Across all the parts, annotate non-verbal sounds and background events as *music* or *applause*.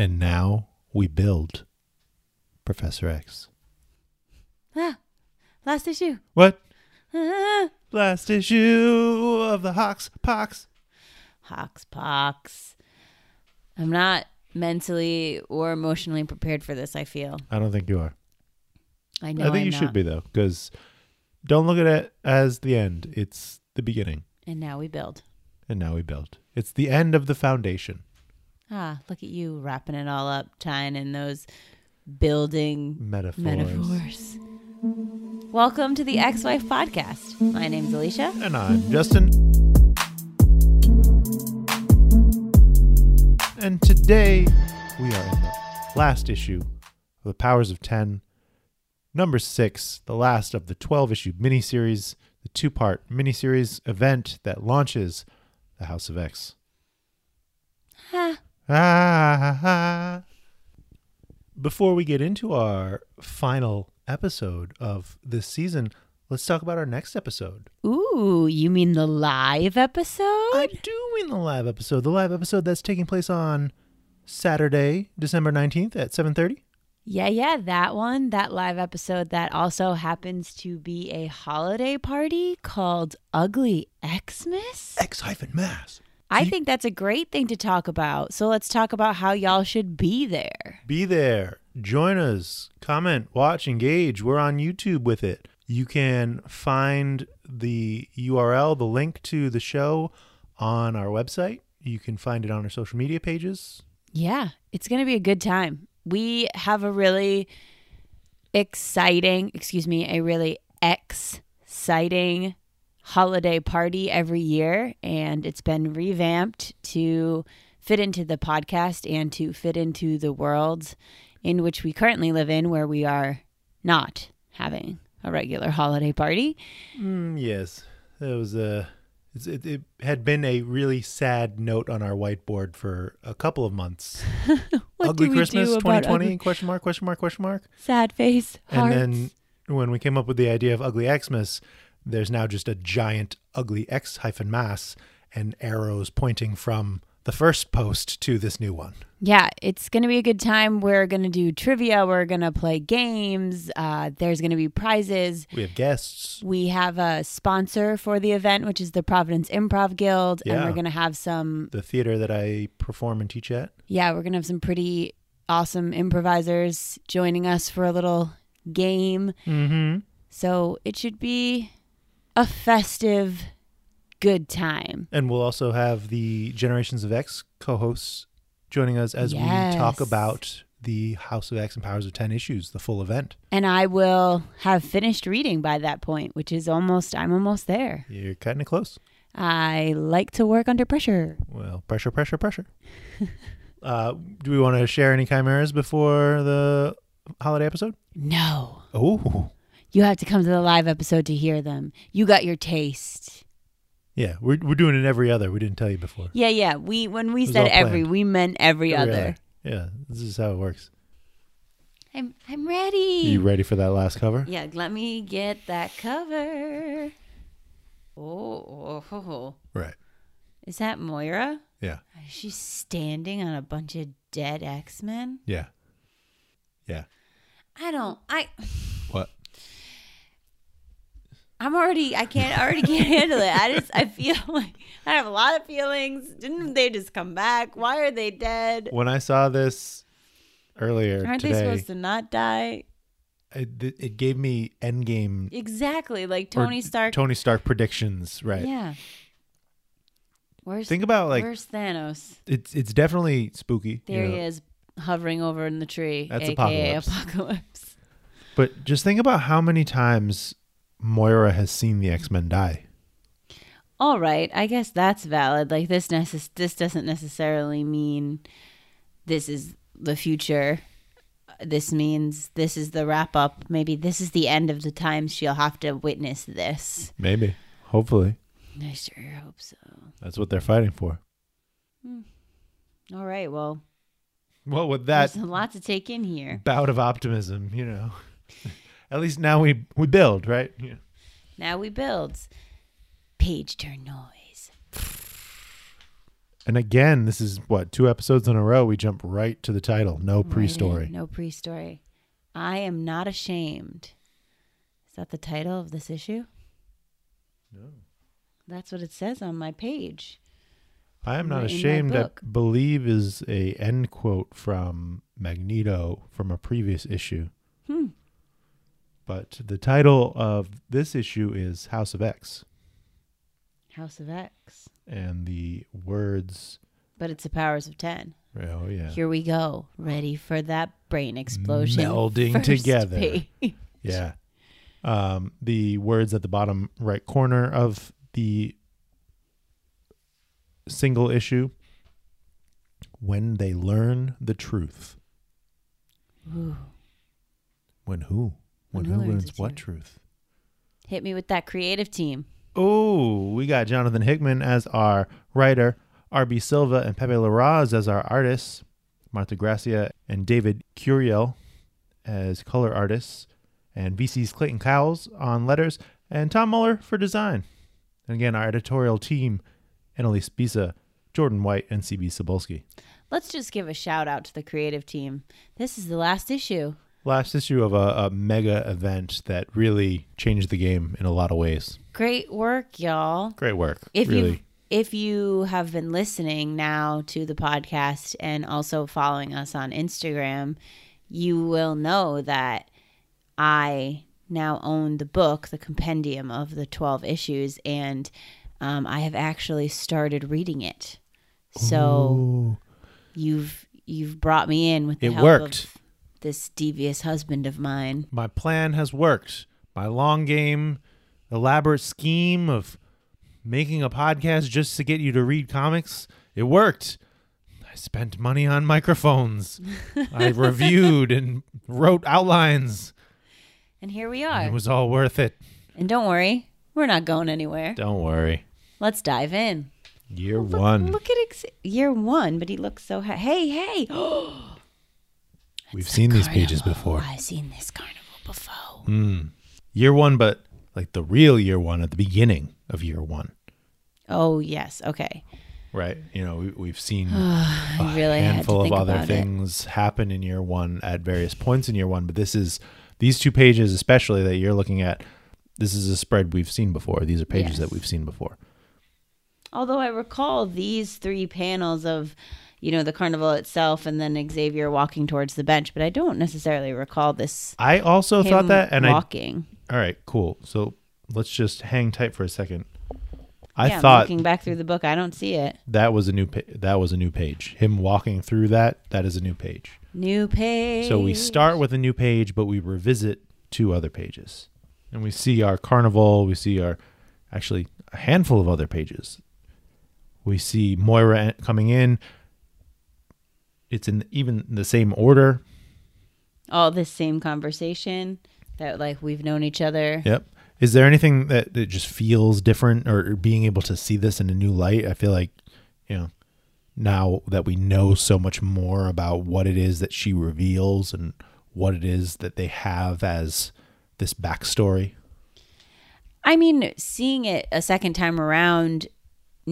And now we build Professor X. Ah, last issue. What? *laughs* Ah. Last issue of the HoX PoX. HoX PoX. I'm not mentally or emotionally prepared for this. I feel. I don't think you are. I know. I think I'm you should be though, because don't look at it as the end. It's the beginning, And now we build. and now we build. It's the end of the foundation. Ah, look at you wrapping it all up, tying in those building Metaphors. metaphors. Welcome to the X Wife Podcast. My name's Alicia. And I'm Justin. And today we are in the last issue of the Powers of Ten, number six, the last of the 12 issue miniseries, the two part miniseries event that launches the House of X. Ah, Ah. Before we get into our final episode of this season, let's talk about our next episode. ooh, you mean the live episode? I do mean the live episode. The live episode that's taking place on Saturday, December 19th at 7:30. Yeah, yeah, that one, that live episode that also happens to be a holiday party called Ugly Xmas. X hyphen mass. I think that's a great thing to talk about. So let's talk about how y'all should be there. Be there. Join us. Comment, watch, engage. We're on YouTube with it. You can find the URL, the link to the show on our website. You can find it on our social media pages. Yeah, it's going to be a good time. We have a really exciting, excuse me, a really exciting holiday party every year, and it's been revamped to fit into the podcast and to fit into the world in which we currently live in, where we are not having a regular holiday party. Mm, yes, that was a. It's, it, it had been a really sad note on our whiteboard for a couple of months. *laughs* Ugly Christmas do about 2020? ugly- Question mark? Question mark? Question mark? sad face, hearts. And then when we came up with the idea of ugly Xmas, there's now just a giant ugly X hyphen mass and arrows pointing from the first post to this new one. Yeah, it's going to be a good time. We're going to do trivia. We're going to play games. Uh, there's going to be prizes. We have guests. We have a sponsor for the event, which is the Providence Improv Guild. And we're going to have some, The theater that I perform and teach at. yeah, we're going to have some pretty awesome improvisers joining us for a little game. Mm-hmm. So it should be a festive, good time. And we'll also have the Generations of X co-hosts joining us as we talk about the House of X and Powers of Ten issues, the full event. And I will have finished reading by that point, which is almost, I'm almost there. You're cutting it close. I like to work under pressure. Well, pressure, pressure, pressure. *laughs* uh, do we want to share any chimeras before the holiday episode? No. Oh, You have to come to the live episode to hear them. You got your taste. yeah. We're we're doing it every other. We didn't tell you before. Yeah, yeah. We when we said every, we meant every, Every other. Yeah, this is how it works. I'm I'm ready. You ready for that last cover? yeah, let me get that cover. Oh, oh, oh. Right. is that Moira? Yeah. Is she standing on a bunch of dead X Men? Yeah. Yeah. I don't. I What? I'm already. I can't. I already can't handle it. I just. I feel *laughs* like I have a lot of feelings. Didn't they just come back? Why are they dead? When I saw this earlier Aren't they supposed to not die? it, it gave me Endgame Exactly, like Tony Stark. Tony Stark predictions. Right. Yeah. Where's Think about like Where's Thanos? it's it's definitely spooky. you There he is, hovering over in the tree, That's aka Apocalypse. Apocalypse. But just think about how many times Moira has seen the X Men die. All right, I guess that's valid. Like this, necess- this doesn't necessarily mean this is the future. This means this is the wrap up. Maybe this is the end of the time she'll have to witness this. Maybe. Hopefully. I sure hope so. That's what they're fighting for. Hmm. All right, well, Well, with that there's a lot to take in here. bout of optimism, you know. *laughs* At least now we we build, right? Yeah. Now we build. Page turn noise. And again, this is what two episodes in a row. We jump right to the title. No pre-story. No pre-story. I am not ashamed. Is that the title of this issue? No. That's what it says on my page. I am not Right in my ashamed. I believe is a end quote from Magneto from a previous issue. Hmm. But the title of this issue is House of X, House of X. and the words. But it's the powers of 10. Oh yeah, Here we go. Ready for that brain explosion. Melding First together. page. *laughs* yeah. Um, the words at the bottom right corner of the single issue. When they learn the truth. Ooh. When who? When, When who who learns learns what truth? truth? Hit me with that creative team. Oh, we got Jonathan Hickman as our writer, RB Silva and Pepe Larraz as our artists, Marta Gracia and David Curiel as color artists, and VC's Clayton Cowles on letters, and Tom Muller for design. And again, our editorial team, Annalise Bissa, Jordan White, and CB Cebulski. Let's just give a shout out to the creative team. This is the last issue. Last issue of a, a mega event that really changed the game in a lot of ways. Great work, y'all. Great work. If really. you if you have been listening now to the podcast and also following us on Instagram, you will know that I now own the book, the compendium of the 12 issues, and um, I have actually started reading it. So Ooh. you've you've brought me in with the It help worked. of this devious husband of mine. my plan has worked. My long game, elaborate scheme of making a podcast just to get you to read comics, it worked. I spent money on microphones. *laughs* I reviewed and wrote outlines. And here we are. It was all worth it. And don't worry, we're not going anywhere. Don't worry. Let's dive in. Year Look, one. Look at ex- year one, but he looks so. Ha- hey, hey! *gasps* *gasps* *gasps* We've seen these pages before. I've seen this carnival before. Mm. Year one, but like the real year one at the beginning of year one, Oh yes, okay. right? You know, we, we've seen *sighs* I really a handful of other about it. things happen in year one at various points in year one, but this is these two pages, especially that you're looking at. This is a spread we've seen before. These are pages that we've seen before. Although I recall these three panels of, you know, the carnival itself, and then Xavier walking towards the bench, but I don't necessarily recall this. I also thought that, and walking. I all right, cool. So let's just hang tight for a second. I yeah, thought looking back through the book, I don't see it. that was a new pa- that was a new page. Him walking through that that is a new page. New page. So we start with a new page, but we revisit two other pages. And we see our carnival, we see our actually a handful of other pages. We see Moira coming in. It's in even the same order. all this same conversation that like we've known each other. Yep. Is there anything that, that just feels different or being able to see this in a new light? I feel like, you know, now that we know so much more about what it is that she reveals and what it is that they have as this backstory. I mean, seeing it a second time around,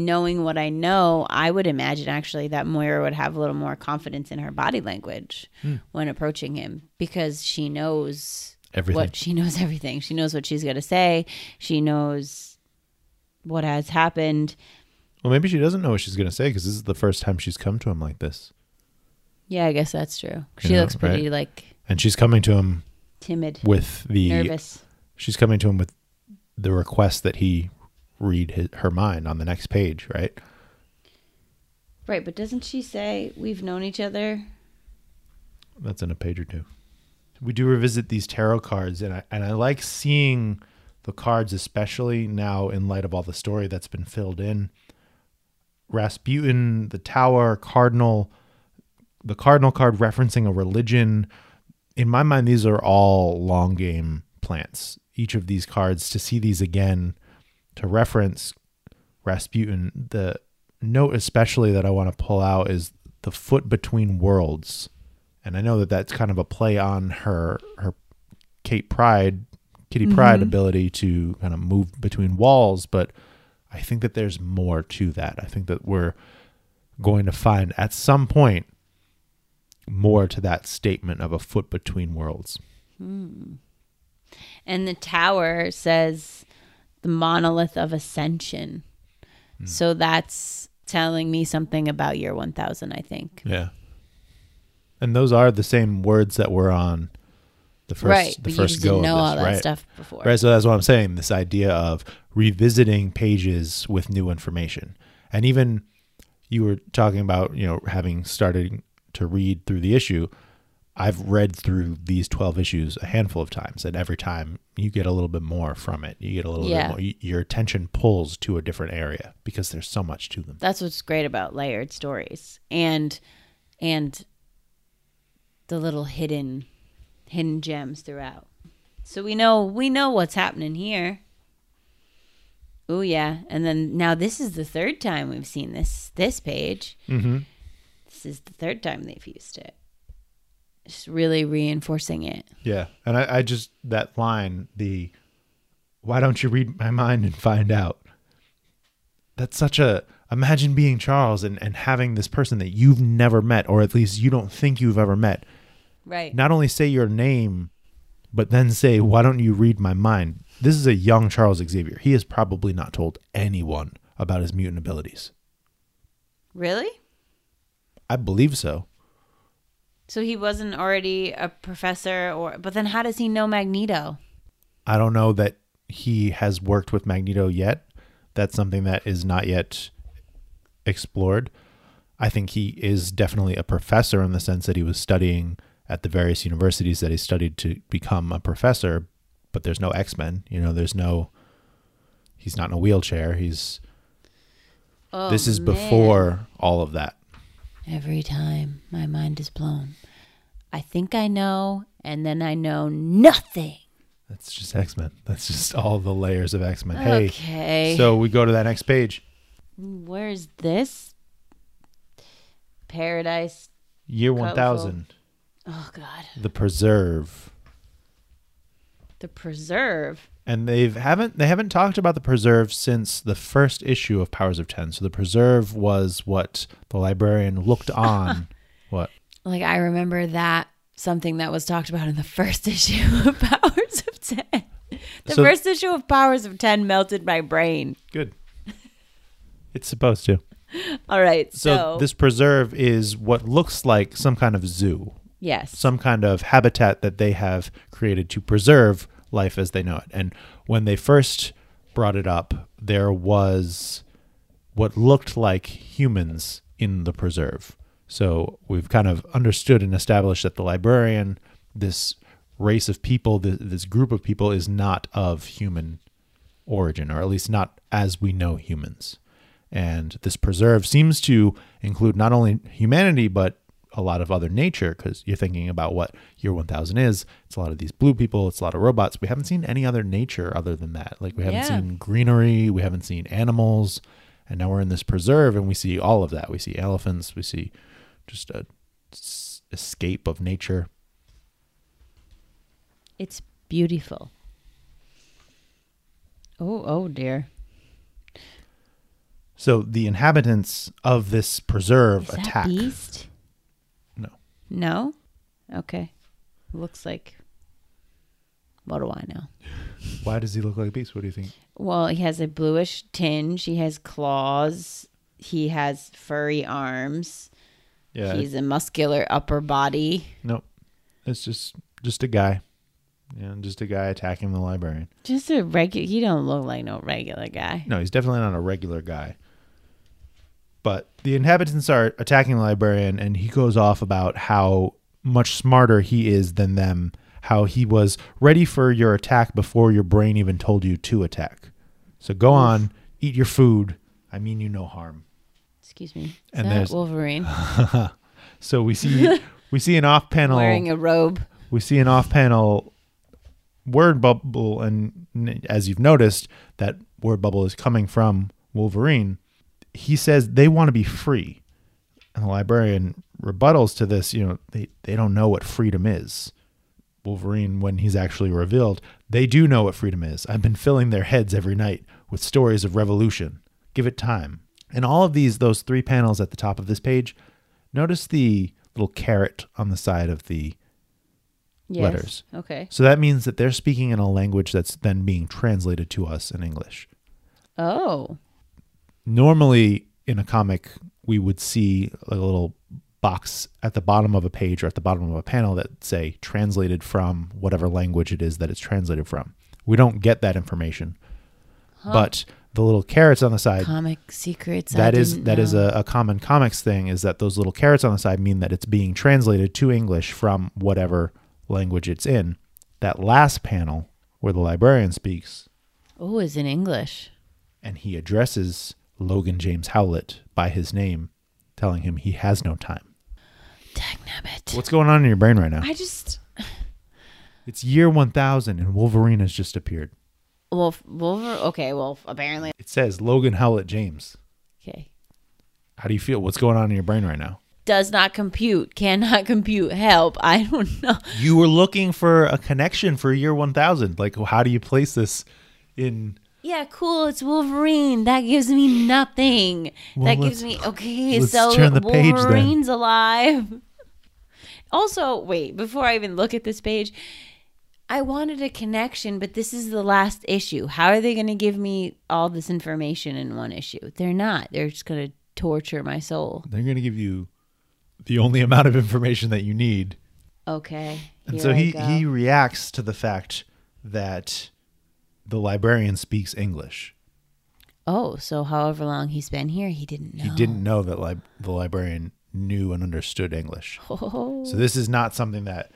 knowing what I know, I would imagine actually that Moira would have a little more confidence in her body language Hmm. when approaching him because she knows Everything. what she knows *laughs* everything. She knows what she's going to say. She knows what has happened. Well, maybe she doesn't know what she's going to say because this is the first time she's come to him like this. Yeah, I guess that's true. She Yeah, looks pretty like And she's coming to him timid, with the nervous. she's coming to him with the request that he read his, her mind on the next page, right? Right, but doesn't she say we've known each other? That's in a page or two. We do revisit these tarot cards, and I and I like seeing the cards, especially now in light of all the story that's been filled in. Rasputin, the Tower, Cardinal, the Cardinal card referencing a religion. In my mind, these are all long game plants. Each of these cards to see these again, to reference Rasputin. The note especially that I want to pull out is the foot between worlds and I know that that's kind of a play on her her Kate Pryde, Kitty Pryde Mhm. ability to kind of move between walls, but I think that there's more to that. I think that we're going to find at some point more to that statement of a foot between worlds. And the tower says the monolith of ascension. Hmm. So that's telling me something about year 1000, I think. Yeah. And those are the same words that were on the first right. the first go know of all this, that right? stuff before. Right, so that's what I'm saying. This idea of revisiting pages with new information, and even you were talking about, you know, having started to read through the issue. I've read through these 12 issues a handful of times, and every time you get a little bit more from it. You get a little Yeah. bit more. Your attention pulls to a different area because there's so much to them. That's what's great about layered stories. And and the little hidden hidden gems throughout. So we know we know what's happening here. Oh yeah, and then now this is the third time we've seen this this page. Mm-hmm. This is the third time they've used it. Just really reinforcing it. Yeah, and I, I just that line, the "Why don't you read my mind and find out?" That's such a imagine being Charles and and having this person that you've never met, or at least you don't think you've ever met, Right. not only say your name, but then say, "Why don't you read my mind?" This is a young Charles Xavier. He has probably not told anyone about his mutant abilities. Really? I believe so. So he wasn't already a professor or but then how does he know Magneto? I don't know that he has worked with Magneto yet. That's something that is not yet explored. I think he is definitely a professor in the sense that he was studying at the various universities that he studied to become a professor, but there's no X-Men, you know, there's no he's not in a wheelchair. He's Oh, this is man. before all of that. Every time my mind is blown, I think I know, and then I know nothing. That's just X-Men. That's just all the layers of X-Men. Hey, okay. so we go to that next page. where's this? Paradise. Year Colorful. 1000, Oh God, The Preserve. the preserve. And they've haven't they haven't talked about the preserve since the first issue of Powers of Ten. So the preserve was what the librarian looked *laughs* on. what? Like I remember that something that was talked about in the first *laughs* issue of Powers of Ten. The So- first issue of Powers of Ten melted my brain. Good. It's supposed to. All right, So, so, this preserve is what looks like some kind of zoo, yes, some kind of habitat that they have created to preserve life as they know it. And when they first brought it up, there was what looked like humans in the preserve. So we've kind of understood and established that the librarian, this race of people, th- this group of people, is not of human origin, or at least not as we know humans. And this preserve seems to include not only humanity, but a lot of other nature, because you're thinking about what Year 1000 is. It's a lot of these blue people, it's a lot of robots. We haven't seen any other nature other than that. Like, we haven't Yeah. seen greenery, we haven't seen animals. And now we're in this preserve and we see all of that. We see elephants, we see just a s- escape of nature. it's beautiful. Oh, oh dear. So the inhabitants of this preserve attack. Beast? No. Okay. Looks like. What do I know? *laughs* Why does he look like a beast? What do you think? Well, he has a bluish tinge. He has claws. He has furry arms. Yeah. He's a muscular upper body. Nope. It's just just a guy. Yeah, just a guy attacking the librarian. Just a regular. He don't look like no regular guy. No, he's definitely not a regular guy. But the inhabitants are attacking the librarian, and he goes off about how much smarter he is than them, how he was ready for your attack before your brain even told you to attack. So go on, eat your food. I mean you no harm. Excuse me. Is And that there's- Wolverine *laughs* So we see we see an off panel wearing a robe. we see an off panel word bubble and as you've noticed that word bubble is coming from Wolverine he says they want to be free and the librarian rebuttals to this you know they, they don't know what freedom is Wolverine when he's actually revealed they do know what freedom is I've been filling their heads every night with stories of revolution give it time And all of these, those three panels at the top of this page, notice the little carrot on the side of the Yes. letters. Okay. So that means that they're speaking in a language that's then being translated to us in English. Oh. Normally, in a comic, we would see a little box at the bottom of a page or at the bottom of a panel that say translated from whatever language it is that it's translated from. We don't get that information. But the little carrots on the side Comic secrets. I that is didn't that is a, a common comics thing is that those little carrots on the side mean that it's being translated to English from whatever language it's in. That last panel where the librarian speaks Oh, is in English. and he addresses Logan James Howlett by his name, telling him he has no time. Dagnabbit. What's going on in your brain right now? I just *laughs* It's year 1000 and Wolverine has just appeared. well, Wolver. Okay, well, apparently. It says Logan Howlett James. Okay. How do you feel? What's going on in your brain right now? Does not compute. Cannot compute. Help. I don't know. You were looking for a connection for year 1000. Like, how do you place this in Yeah, cool. It's Wolverine. That gives me nothing. Well, that gives me okay. So turn the page. Wolverine's alive. Also, wait. Before I even look at this page, I wanted a connection, but this is the last issue. How are they going to give me all this information in one issue? They're not. They're just going to torture my soul. they're going to give you the only amount of information that you need. Okay. And so I he, go. he reacts to the fact that the librarian speaks English. Oh, so however long he's been here, he didn't know. He didn't know that li- the librarian knew and understood English. *laughs* Oh. So this is not something that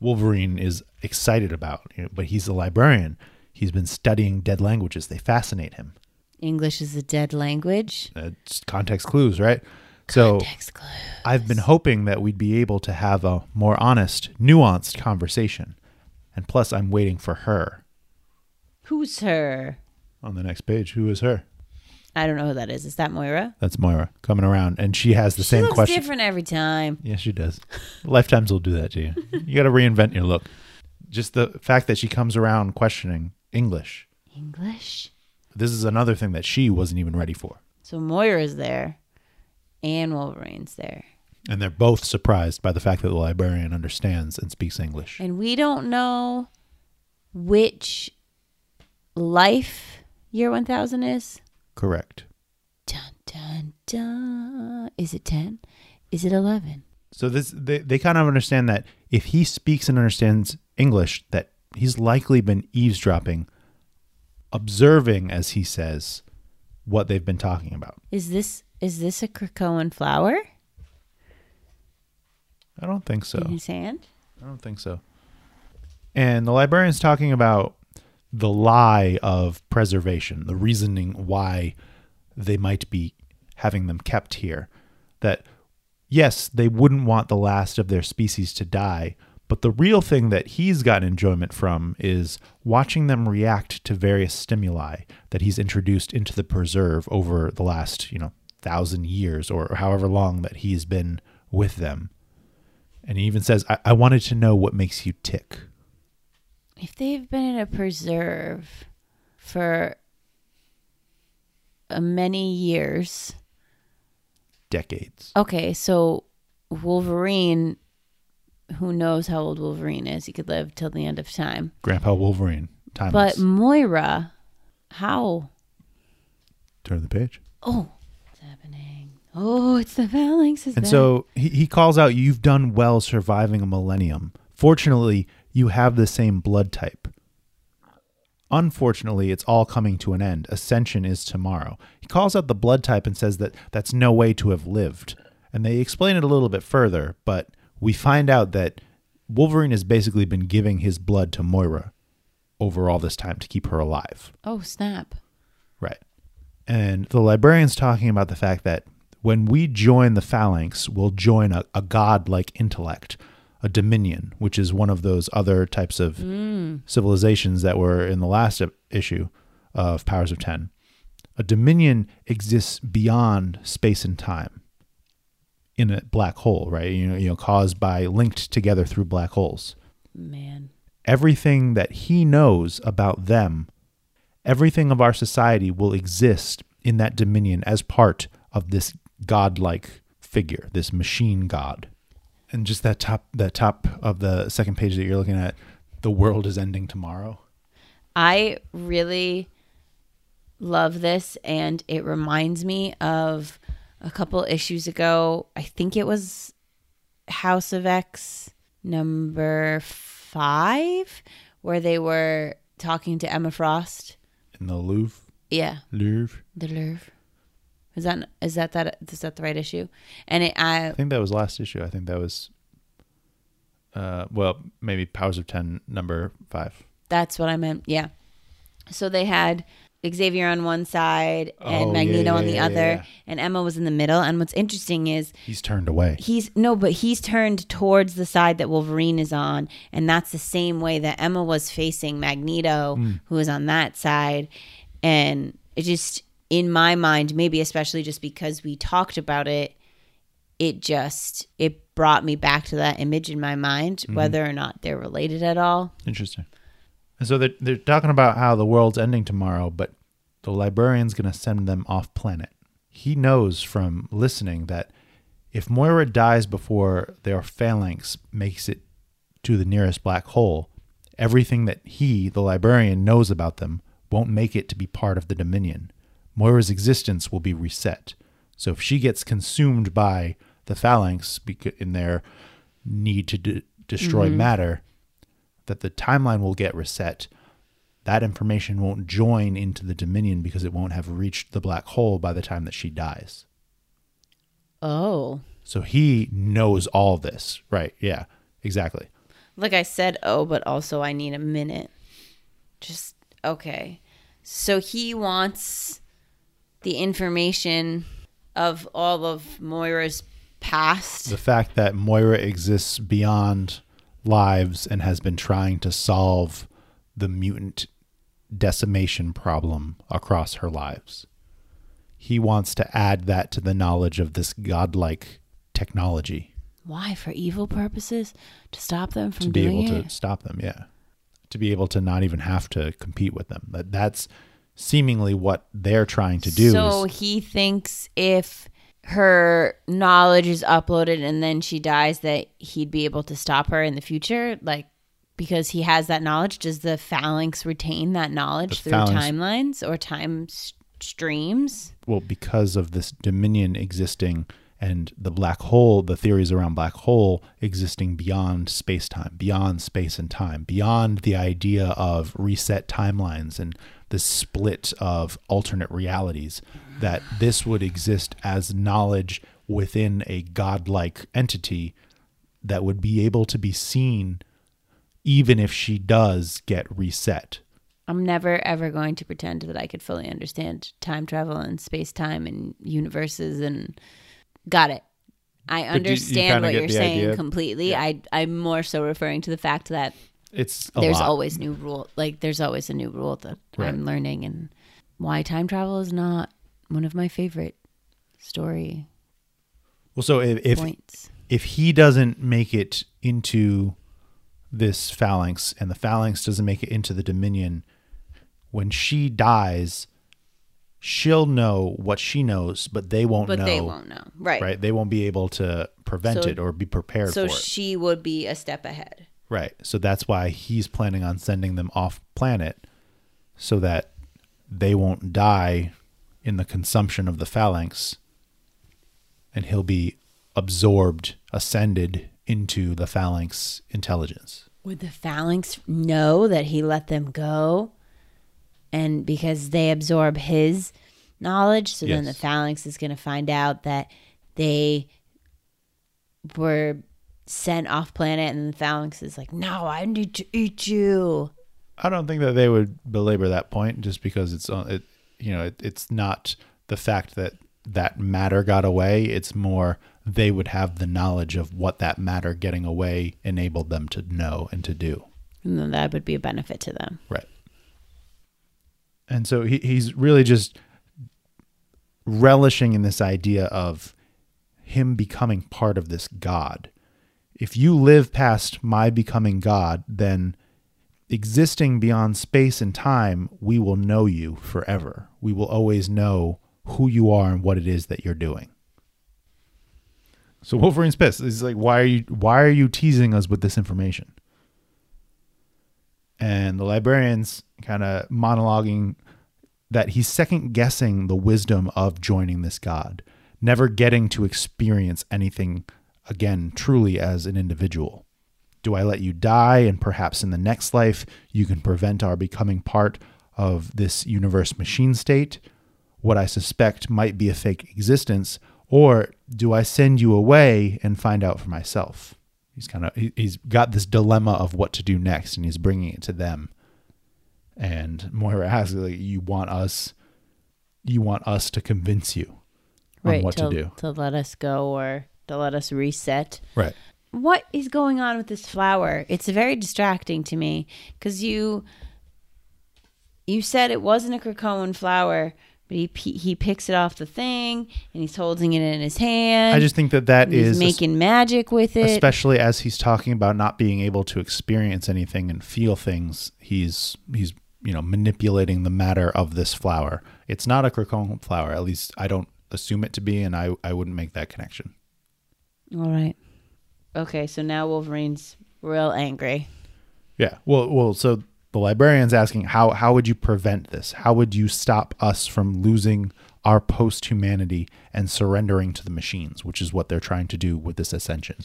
Wolverine is excited about, you know, but he's a librarian. He's been studying dead languages. They fascinate him. English is a dead language. It's context clues, right? So Text clue. I've been hoping that we'd be able to have a more honest, nuanced conversation. And plus, I'm waiting for her Who's her? on the next page. Who is her? I don't know who that is. Is that Moira? That's Moira coming around, and she has the she same looks question. different every time. Yes, she does. Lifetimes will do that to you. You got to reinvent your look. Just the fact that she comes around questioning English. English. This is another thing that she wasn't even ready for. So Moira's there, and Wolverine's there, And they're both surprised by the fact that the librarian understands and speaks English. and we don't know which life year one thousand is. Correct. Dun dun dun. Is it ten? Is it eleven? So this they, they kind of understand that if he speaks and understands English, that he's likely been eavesdropping, observing, as he says, what they've been talking about. Is this is this a Krakoan flower I don't think so. in his hand? I don't think so. And the librarian's talking about the lie of preservation, the reasoning why they might be having them kept here. That, yes, they wouldn't want the last of their species to die, but the real thing that he's gotten enjoyment from is watching them react to various stimuli that he's introduced into the preserve over the last, you know, thousand years or however long that he's been with them. And he even says, I, I wanted to know what makes you tick. If they've been in a preserve for many years, Decades. okay, so Wolverine, who knows how old Wolverine is? He could live till the end of time. Grandpa Wolverine. Timeless. But Moira, how? Turn the page. Oh, what's happening? Oh, it's the phalanx. Is And back. so he, he calls out, You've done well surviving a millennium. Fortunately, you have the same blood type. Unfortunately, it's all coming to an end. Ascension is tomorrow. He calls out the blood type and says that that's no way to have lived. And they explain it a little bit further, but we find out that Wolverine has basically been giving his blood to Moira over all this time to keep her alive. oh snap! Right. And the librarian's talking about the fact that when we join the phalanx, we'll join a, a god-like intellect, a dominion, which is one of those other types of mm. civilizations that were in the last issue of Powers of Ten. A dominion exists beyond space and time in a black hole, right? You know, you know, caused by linked together through black holes Man, everything that he knows about them, everything of our society will exist in that dominion as part of this godlike figure, this machine god. And just that top that top of the second page that you're looking at, the world is ending tomorrow. I really love this, and it reminds me of a couple issues ago. I think it was House of X number five, where they were talking to Emma Frost. In the Louvre. Yeah, Louvre. the Louvre. Is that is that that is that the right issue? And it, I I think that was last issue. I think that was uh well, maybe Powers of Ten number five. That's what I meant. Yeah. So they had Xavier on one side and Oh, Magneto yeah, on the yeah, other, yeah. and Emma was in the middle. And what's interesting is He's turned away. he's no, but he's turned towards the side that Wolverine is on, and that's the same way that Emma was facing Magneto, who was on that side. And it just, in my mind, maybe especially just because we talked about it, it just it brought me back to that image in my mind, mm-hmm. whether or not they're related at all. Interesting. And so they're, they're talking about how the world's ending tomorrow, but the librarian's going to send them off planet. He knows from listening that if Moira dies before their phalanx makes it to the nearest black hole, everything that he, the librarian, knows about them won't make it to be part of the Dominion. Moira's existence will be reset. So if she gets consumed by the phalanx in their need to de- destroy mm-hmm. matter, that the timeline will get reset. That information won't join into the Dominion because it won't have reached the black hole by the time that she dies. Oh. So he knows all this, right? Yeah, exactly. Like I said, oh, but also I need a minute. Just okay. So he wants the information of all of Moira's past. The fact that Moira exists beyond lives and has been trying to solve the mutant decimation problem across her lives. He wants to add that to the knowledge of this godlike technology Why? For evil purposes? To stop them from to be able it? to stop them, yeah. To be able to not even have to compete with them. That that's seemingly what they're trying to do. So is, he thinks if her knowledge is uploaded and then she dies, that he'd be able to stop her in the future, like because he has that knowledge. Does the phalanx retain that knowledge through phalanx- timelines or time s- streams? well, because of this dominion existing and the black hole, the theories around black hole existing beyond space time, beyond space and time, beyond the idea of reset timelines and the split of alternate realities, that this would exist as knowledge within a godlike entity that would be able to be seen even if she does get reset. I'm never ever going to pretend that I could fully understand time travel and space time and universes and got it. I you- you understand kinda what you're saying idea? completely. I I'm more so referring to the fact that It's a there's lot. always new rule like there's always a new rule that Right. I'm learning and why time travel is not one of my favorite story well, so if, if if he doesn't make it into this phalanx and the phalanx doesn't make it into the dominion when she dies she'll know what she knows but they won't But know they won't know. Right. right they won't be able to prevent So- it or be prepared So for it she would be a step ahead. Right. So that's why he's planning on sending them off planet so that they won't die in the consumption of the phalanx and he'll be absorbed ascended into the phalanx intelligence. Would the phalanx know that he let them go? And because they absorb his knowledge, so then the phalanx is going to find out that they were sent off planet, and the phalanx is like, "No, I need to eat you." I don't think that they would belabor that point just because it's on it. You know, it, it's not the fact that that matter got away. It's more they would have the knowledge of what that matter getting away enabled them to know and to do. And then that would be a benefit to them. Right. And so he, he's really just relishing in this idea of him becoming part of this God. If you live past my becoming God, then existing beyond space and time, we will know you forever. We will always know who you are and what it is that you're doing. So Wolverine's pissed. He's like, "Why are you? Why are you teasing us with this information?" And the librarian's kind of monologuing that he's second guessing the wisdom of joining this god, never getting to experience anything again truly as an individual. Do I let you die and perhaps in the next life you can prevent our becoming part of this universe machine state? What I suspect might be a fake existence, or do I send you away and find out for myself? He's kind of he's got this dilemma of what to do next, and he's bringing it to them. And Moira asks, like, "You want us? You want us to convince you on what to, to do?" to let us go or to let us reset. Right. What is going on with this flower? It's very distracting to me because you you said it wasn't a Krakoan flower, but he he picks it off the thing and he's holding it in his hand. I just think that that is making magic with it. especially as he's talking about not being able to experience anything and feel things he's he's you know manipulating the matter of this flower it's not a Krakoan flower at least i don't assume it to be and i i wouldn't make that connection All right. Okay, so now Wolverine's real angry. yeah well well so the librarian's asking how how would you prevent this how would you stop us from losing our post-humanity and surrendering to the machines which is what they're trying to do with this ascension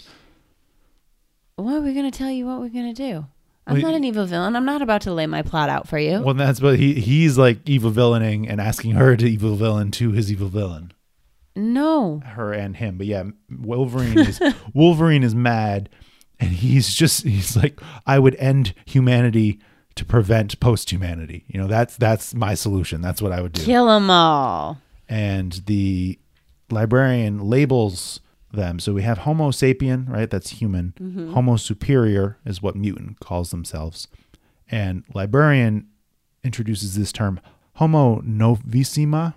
What are we going to tell you what we're going to do? I'm Well, not an evil villain. I'm not about to lay my plot out for you. well that's what he he's like evil villaining and asking her to evil villain to his evil villain no. her and him. But yeah, Wolverine is *laughs* Wolverine is mad, and he's just he's like, I would end humanity to prevent post humanity. You know, that's that's my solution. That's what I would do. Kill them all. And the librarian labels them. So we have Homo sapien, right? That's human. Mm-hmm. Homo superior is what mutant calls themselves. And librarian introduces this term Homo novissima,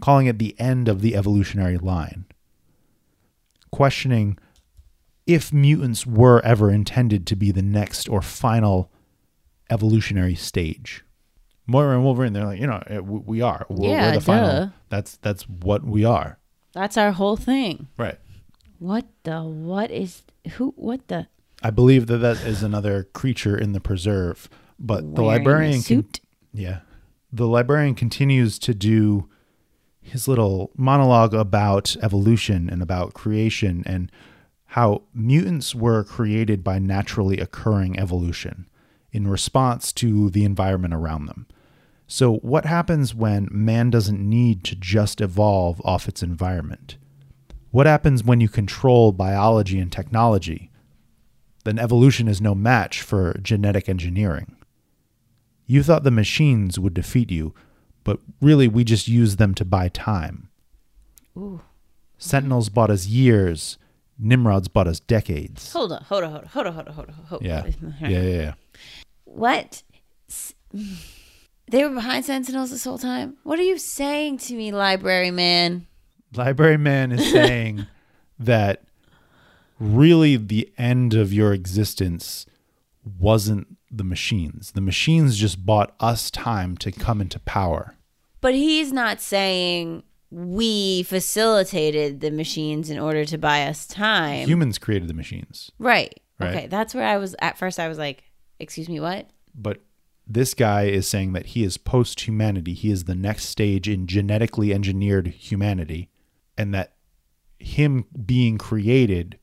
calling it the end of the evolutionary line, questioning if mutants were ever intended to be the next or final evolutionary stage. Moira and Wolverine, they're like, you know, eh, we are. We're, Yeah, we're the final. That's that's what we are. That's our whole thing. Right. What the? What is? Who? What the? I believe that that is another creature in the preserve, but the Wearing a librarian can, suit? yeah, the librarian continues to do his little monologue about evolution and about creation and how mutants were created by naturally occurring evolution in response to the environment around them. So, what happens when man doesn't need to just evolve off its environment? What happens when you control biology and technology? Then evolution is no match for genetic engineering. You thought the machines would defeat you, but really we just used them to buy time. Ooh. Sentinels bought us years, Nimrods bought us decades. Hold on. Hold on. Hold on. Hold on. Hold on. Hold on. Hold on. Yeah. Yeah, yeah, yeah. What? *sighs* They were behind Sentinels this whole time. What are you saying to me, library man? Library Man is saying *laughs* that really the end of your existence wasn't the machines. The machines just bought us time to come into power. But he's not saying we facilitated the machines in order to buy us time. Humans created the machines. right. Right. Okay. That's where I was at first. I was like, excuse me, what? But this guy is saying that he is post humanity. He is the next stage in genetically engineered humanity, and that him being created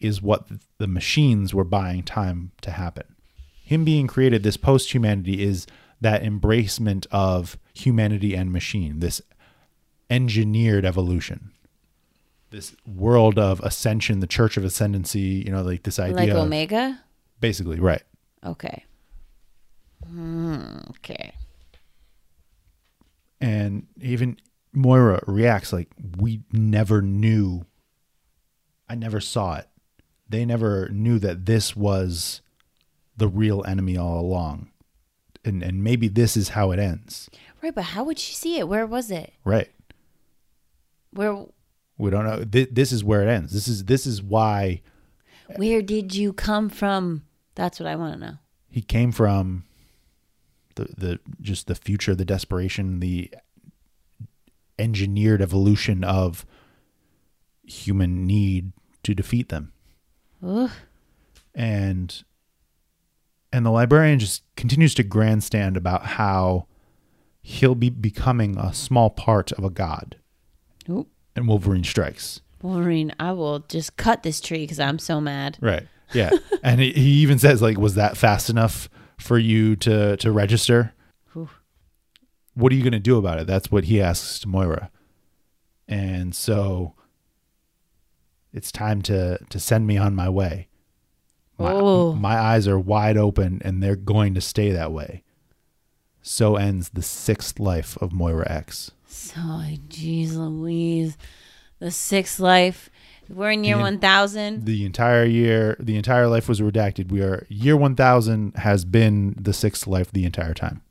is what the machines were buying time to happen. Him being created, this post humanity, is that embracement of humanity and machine, this engineered evolution, this world of ascension, the church of ascendancy, you know, like this idea. Like of- Omega? basically, right. Okay. Hmm, okay. and even Moira reacts like we never knew. I never saw it. They never knew that this was the real enemy all along. And and maybe this is how it ends. Right, but how would she see it? Where was it? Right. Where We don't know. Th- this is where it ends. This is this is why where did you come from? That's what I want to know. he came from the the just the future, the desperation, the engineered evolution of human need to defeat them. Ugh. And and the librarian just continues to grandstand about how he'll be becoming a small part of a god. Oop. And Wolverine strikes. Wolverine, I will just cut this tree because I'm so mad. Right. *laughs* Yeah. and he, he even says like was that fast enough for you to to register? Whew. What are you going to do about it? That's what he asks to Moira. And so it's time to to send me on my way. My, Oh. my eyes are wide open and they're going to stay that way. So ends the sixth life of Moira X. So, jeez Louise. The sixth life. We're in year The- 1000. The entire year, the entire life was redacted. We are year 1000 has been the sixth life the entire time.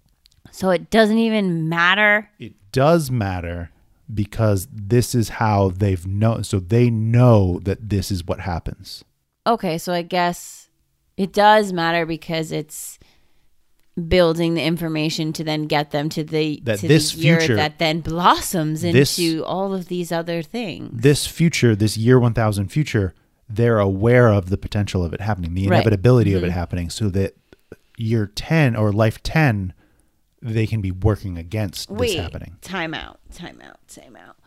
So it doesn't even matter. It does matter because this is how they've known. So they know that this is what happens. Okay, so I guess it does matter because it's building the information to then get them to the That to this the year future- that then blossoms This- into all of these other things. This future, this year 1000 future, they're aware of the potential of it happening, the Right. inevitability of it mm-hmm. happening, so that year 10 or life 10, they can be working against Wait, this happening. time out, time out, time out.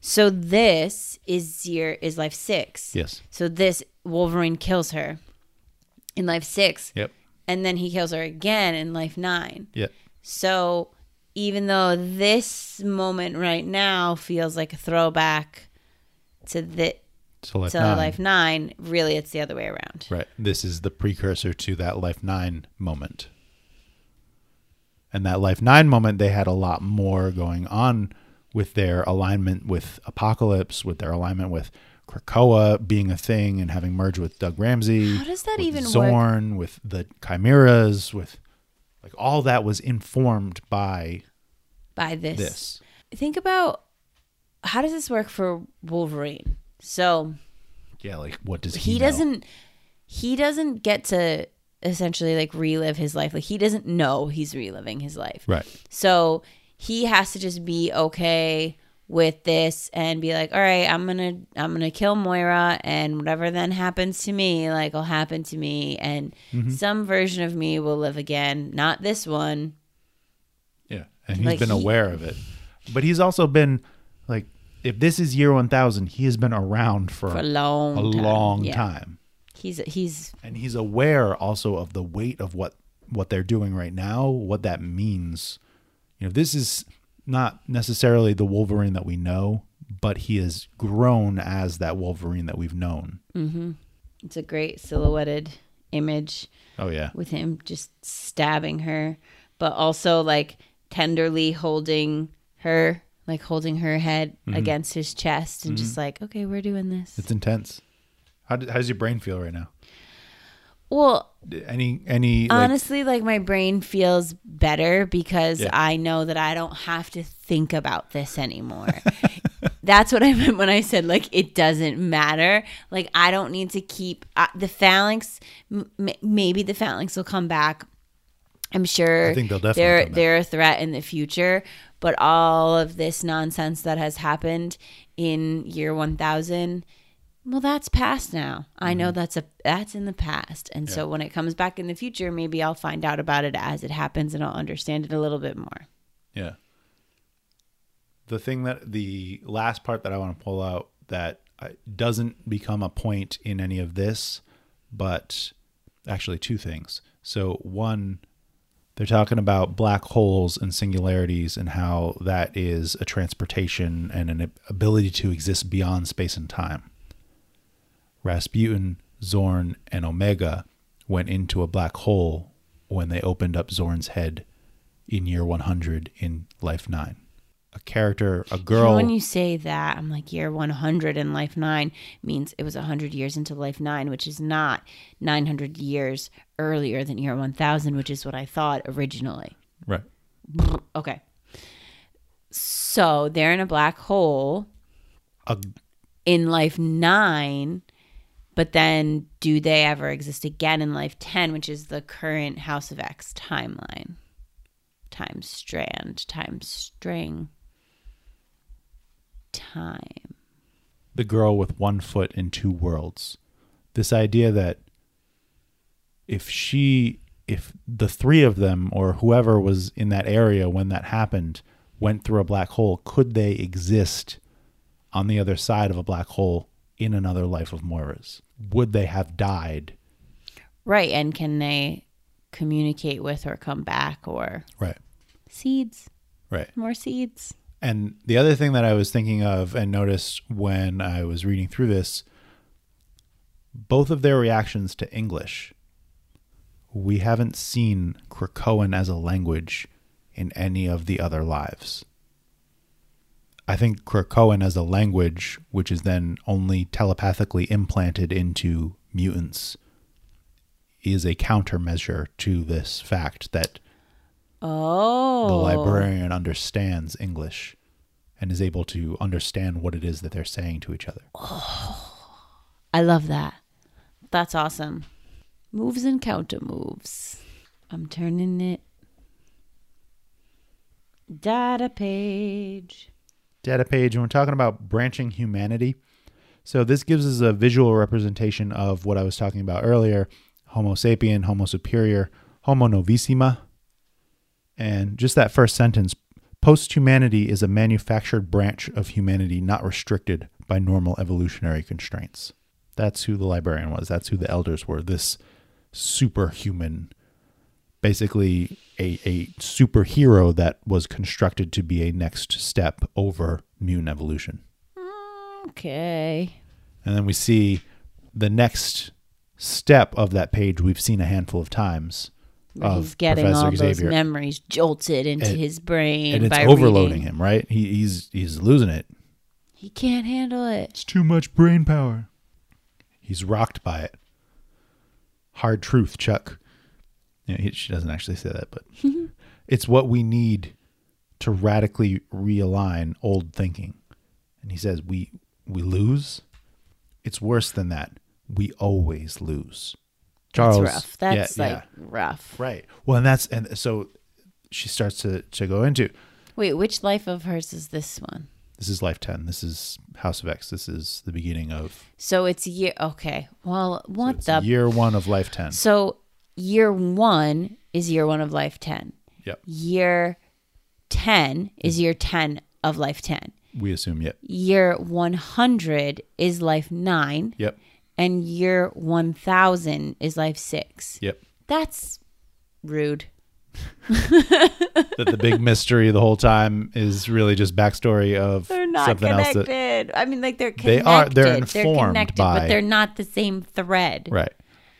So this is year is life six. Yes. So this Wolverine kills her in life six, Yep. and then he kills her again in life nine. Yep. So even though this moment right now feels like a throwback to the So life to nine. life nine, really it's the other way around. Right. This is the precursor to that Life 9 moment. And that Life 9 moment, they had a lot more going on with their alignment with Apocalypse, with their alignment with Krakoa being a thing and having merged with Doug Ramsey. How does that with even work? Zorn, with the Chimeras, with like all that was informed by By this. this. Think about how does this work for Wolverine? So Yeah, like what does he he know? doesn't he doesn't get to essentially like relive his life. Like he doesn't know he's reliving his life. Right. So he has to just be okay with this and be like, all right, I'm gonna I'm gonna kill Moira and whatever then happens to me, like will happen to me and Mm-hmm. some version of me will live again. Not this one. Yeah, and he's Like, been he- aware of it, but he's also been like, if this is year one thousand, he has been around for, For a long a time. long Yeah. time, He's he's and he's aware also of the weight of what what they're doing right now, what that means. You know, this is not necessarily the Wolverine that we know, but he has grown as that Wolverine that we've known. Mm-hmm. it's a great silhouetted image. Oh yeah, with him just stabbing her, but also like tenderly holding her, like holding her head mm-hmm. against his chest, and mm-hmm. just like, okay, we're doing this. it's intense. How, how does your brain feel right now? Well, Any any honestly, like my brain feels better because Yeah. I know that I don't have to think about this anymore. *laughs* That's what I meant when I said like it doesn't matter. Like I don't need to keep uh, the phalanx. M- maybe the phalanx will come back. I'm sure I think they'll definitely they're they're a threat in the future. But all of this nonsense that has happened in year 1000, well, that's past now. I know Mm-hmm. that's a that's in the past, and so when it comes back in the future, maybe I'll find out about it as it happens, and I'll understand it a little bit more. Yeah. The thing that the last part that I want to pull out that uh, doesn't become a point in any of this, but actually two things. So, one, they're talking about black holes and singularities and how that is a transportation and an ability to exist beyond space and time. Rasputin, Zorn, and Omega went into a black hole when they opened up Zorn's head in year 100 in Life 9. A character, a You know, girl. when you say that, I'm like year 100 in life nine means it was 100 years into life nine, which is not 900 years earlier than year 1000, which is what I thought originally. right. Okay. So they're in a black hole A, in life nine, but then do they ever exist again in life 10, which is the current House of X timeline? Time strand, time string. time. the girl with one foot in two worlds. This idea that if she, if the three of them or whoever was in that area when that happened went through a black hole, could they exist on the other side of a black hole in another life of Moira's? Would they have died? Right. And can they communicate with or come back or Right. seeds? Right. More seeds. And the other thing that I was thinking of and noticed when I was reading through this, both of their reactions to English. We haven't seen Krakoan as a language in any of the other lives. I think Krakoan as a language, which is then only telepathically implanted into mutants, is a countermeasure to this fact that Oh. the librarian understands English and is able to understand what it is that they're saying to each other. Oh, I love that. That's awesome. Moves and counter moves. I'm turning it. Data page. Data page, and we're talking about branching humanity. So this gives us a visual representation of what I was talking about earlier Homo sapien, Homo superior, Homo novissima. And just that first sentence post humanity is a manufactured branch of humanity not restricted by normal evolutionary constraints. That's who the librarian was. That's who the elders were. This superhuman, basically a, a superhero that was constructed to be a next step over mutant evolution. Okay. And then we see the next step of that page we've seen a handful of times Where of he's getting Professor all Xavier. those memories jolted into And- his brain. and it's by overloading reading. him, right? He, he's he's losing it. He can't handle it. It's too much brain power. He's rocked by it. Hard truth, Chuck. Yeah, he, she doesn't actually say that, but *laughs* it's what we need to radically realign old thinking. And he says, "We we lose. It's worse than that. We always lose." Charles, That's rough. That's yeah, like yeah. rough. right. Well, and that's and so she starts to to go into Wait, which life of hers is this one? this is life ten. This is House of X. This is the beginning of So it's year. Okay. Well, what it's the? year one of life ten. so year one is year one of life 10. Yep. Year 10 is mm. year 10 of life 10. We assume, yep. Year 100 is life 9. Yep. And year 1000 is life 6. Yep. That's rude. that the big *laughs* mystery the whole time is really just backstory of They're not something else that connected. I mean, like they're They are- they're informed connected, by- but they're not the same thread. Right.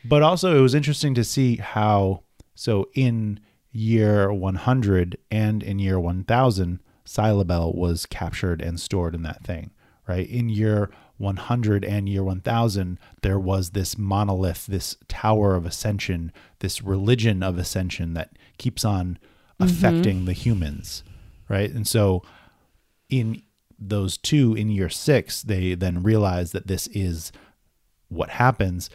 But also, it was interesting to see how, so in year 100 and in year 1000, Cylobel was captured and stored in that thing, right? In year 100 and year 1000, there was this monolith, this tower of ascension, this religion of ascension that keeps on mm-hmm. affecting the humans, right? And so in those two in year six, they then realize that this is what happens.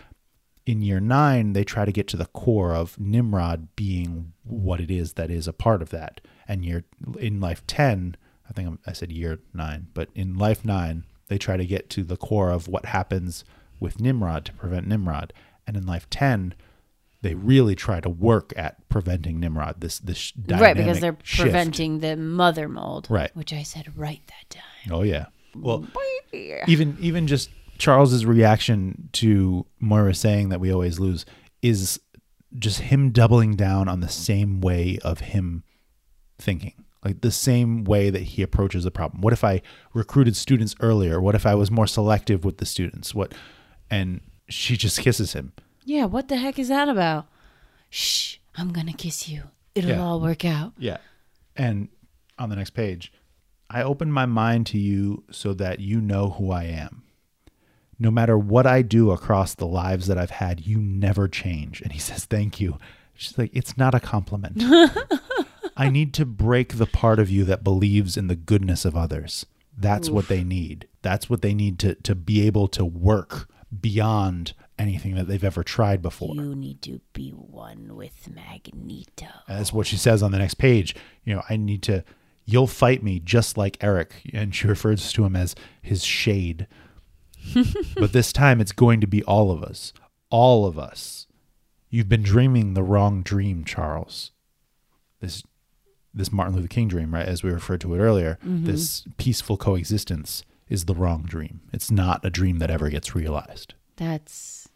In year nine, they try to get to the core of Nimrod being what it is that is a part of that. And year in life ten, I think I'm- I said year nine, but in life nine, they try to get to the core of what happens with Nimrod to prevent Nimrod. And in life ten, they really try to work at preventing Nimrod. This this Right, because they're shift. preventing the mother mold. Right. Which I said right that time. Oh yeah. Well, even even just Charles's reaction to Moira saying that we always lose is just him doubling down on the same way of him thinking. Like the same way that he approaches the problem. What if I recruited students earlier? What if I was more selective with the students? What and she just kisses him. Yeah, what the heck is that about? Shh, I'm gonna kiss you. It'll Yeah. all work out. Yeah. And on the next page, I open my mind to you so that you know who I am. No matter what I do across the lives that I've had, you never change. And he says, Thank you. She's like, It's not a compliment. *laughs* I need to break the part of you that believes in the goodness of others. That's what they need. That's what they need to, to be able to work beyond anything that they've ever tried before. You need to be one with Magneto. That's what she says on the next page. You know, I need to, You'll fight me just like Eric. And she refers to him as his shade. *laughs* but this time it's going to be all of us. All of us. You've been dreaming the wrong dream, Charles. This this Martin Luther King dream, right, as we referred to it earlier, mm-hmm. this peaceful coexistence is the wrong dream. It's not a dream that ever gets realized. That's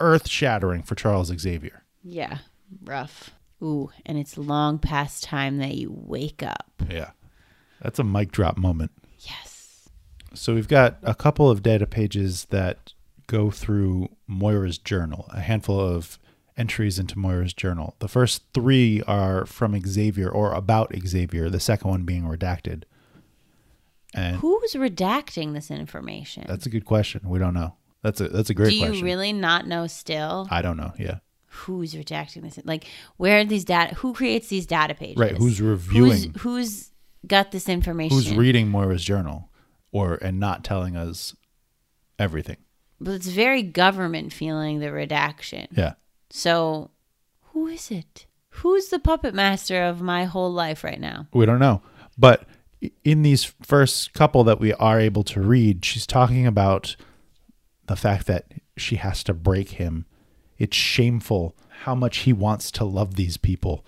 Earth shattering for Charles Xavier. yeah, rough. Ooh, and it's long past time that you wake up. Yeah. That's a mic drop moment. So we've got a couple of data pages that go through Moira's journal, a handful of entries into Moira's journal. The first three are from Xavier or about Xavier, the second one being redacted. And Who's redacting this information? that's a good question. We don't know. That's a that's a great Do you question. really not know still? I don't know. Yeah. who's redacting this? Like, where are these data? Who creates these data pages? Right. Who's reviewing? Who's, who's got this information? Who's reading Moira's journal or and not telling us everything. But it's very government feeling the redaction. Yeah. So, who is it? Who's the puppet master of my whole life right now? We don't know. But in these first couple that we are able to read, she's talking about the fact that she has to break him. It's shameful how much he wants to love these people,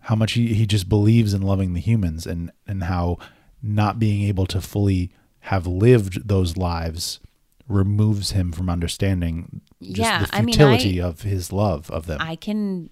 how much he, he just believes in loving the humans, and, and how not being able to fully have lived those lives removes him from understanding just Yeah, the I mean, futility of his love of them. I can,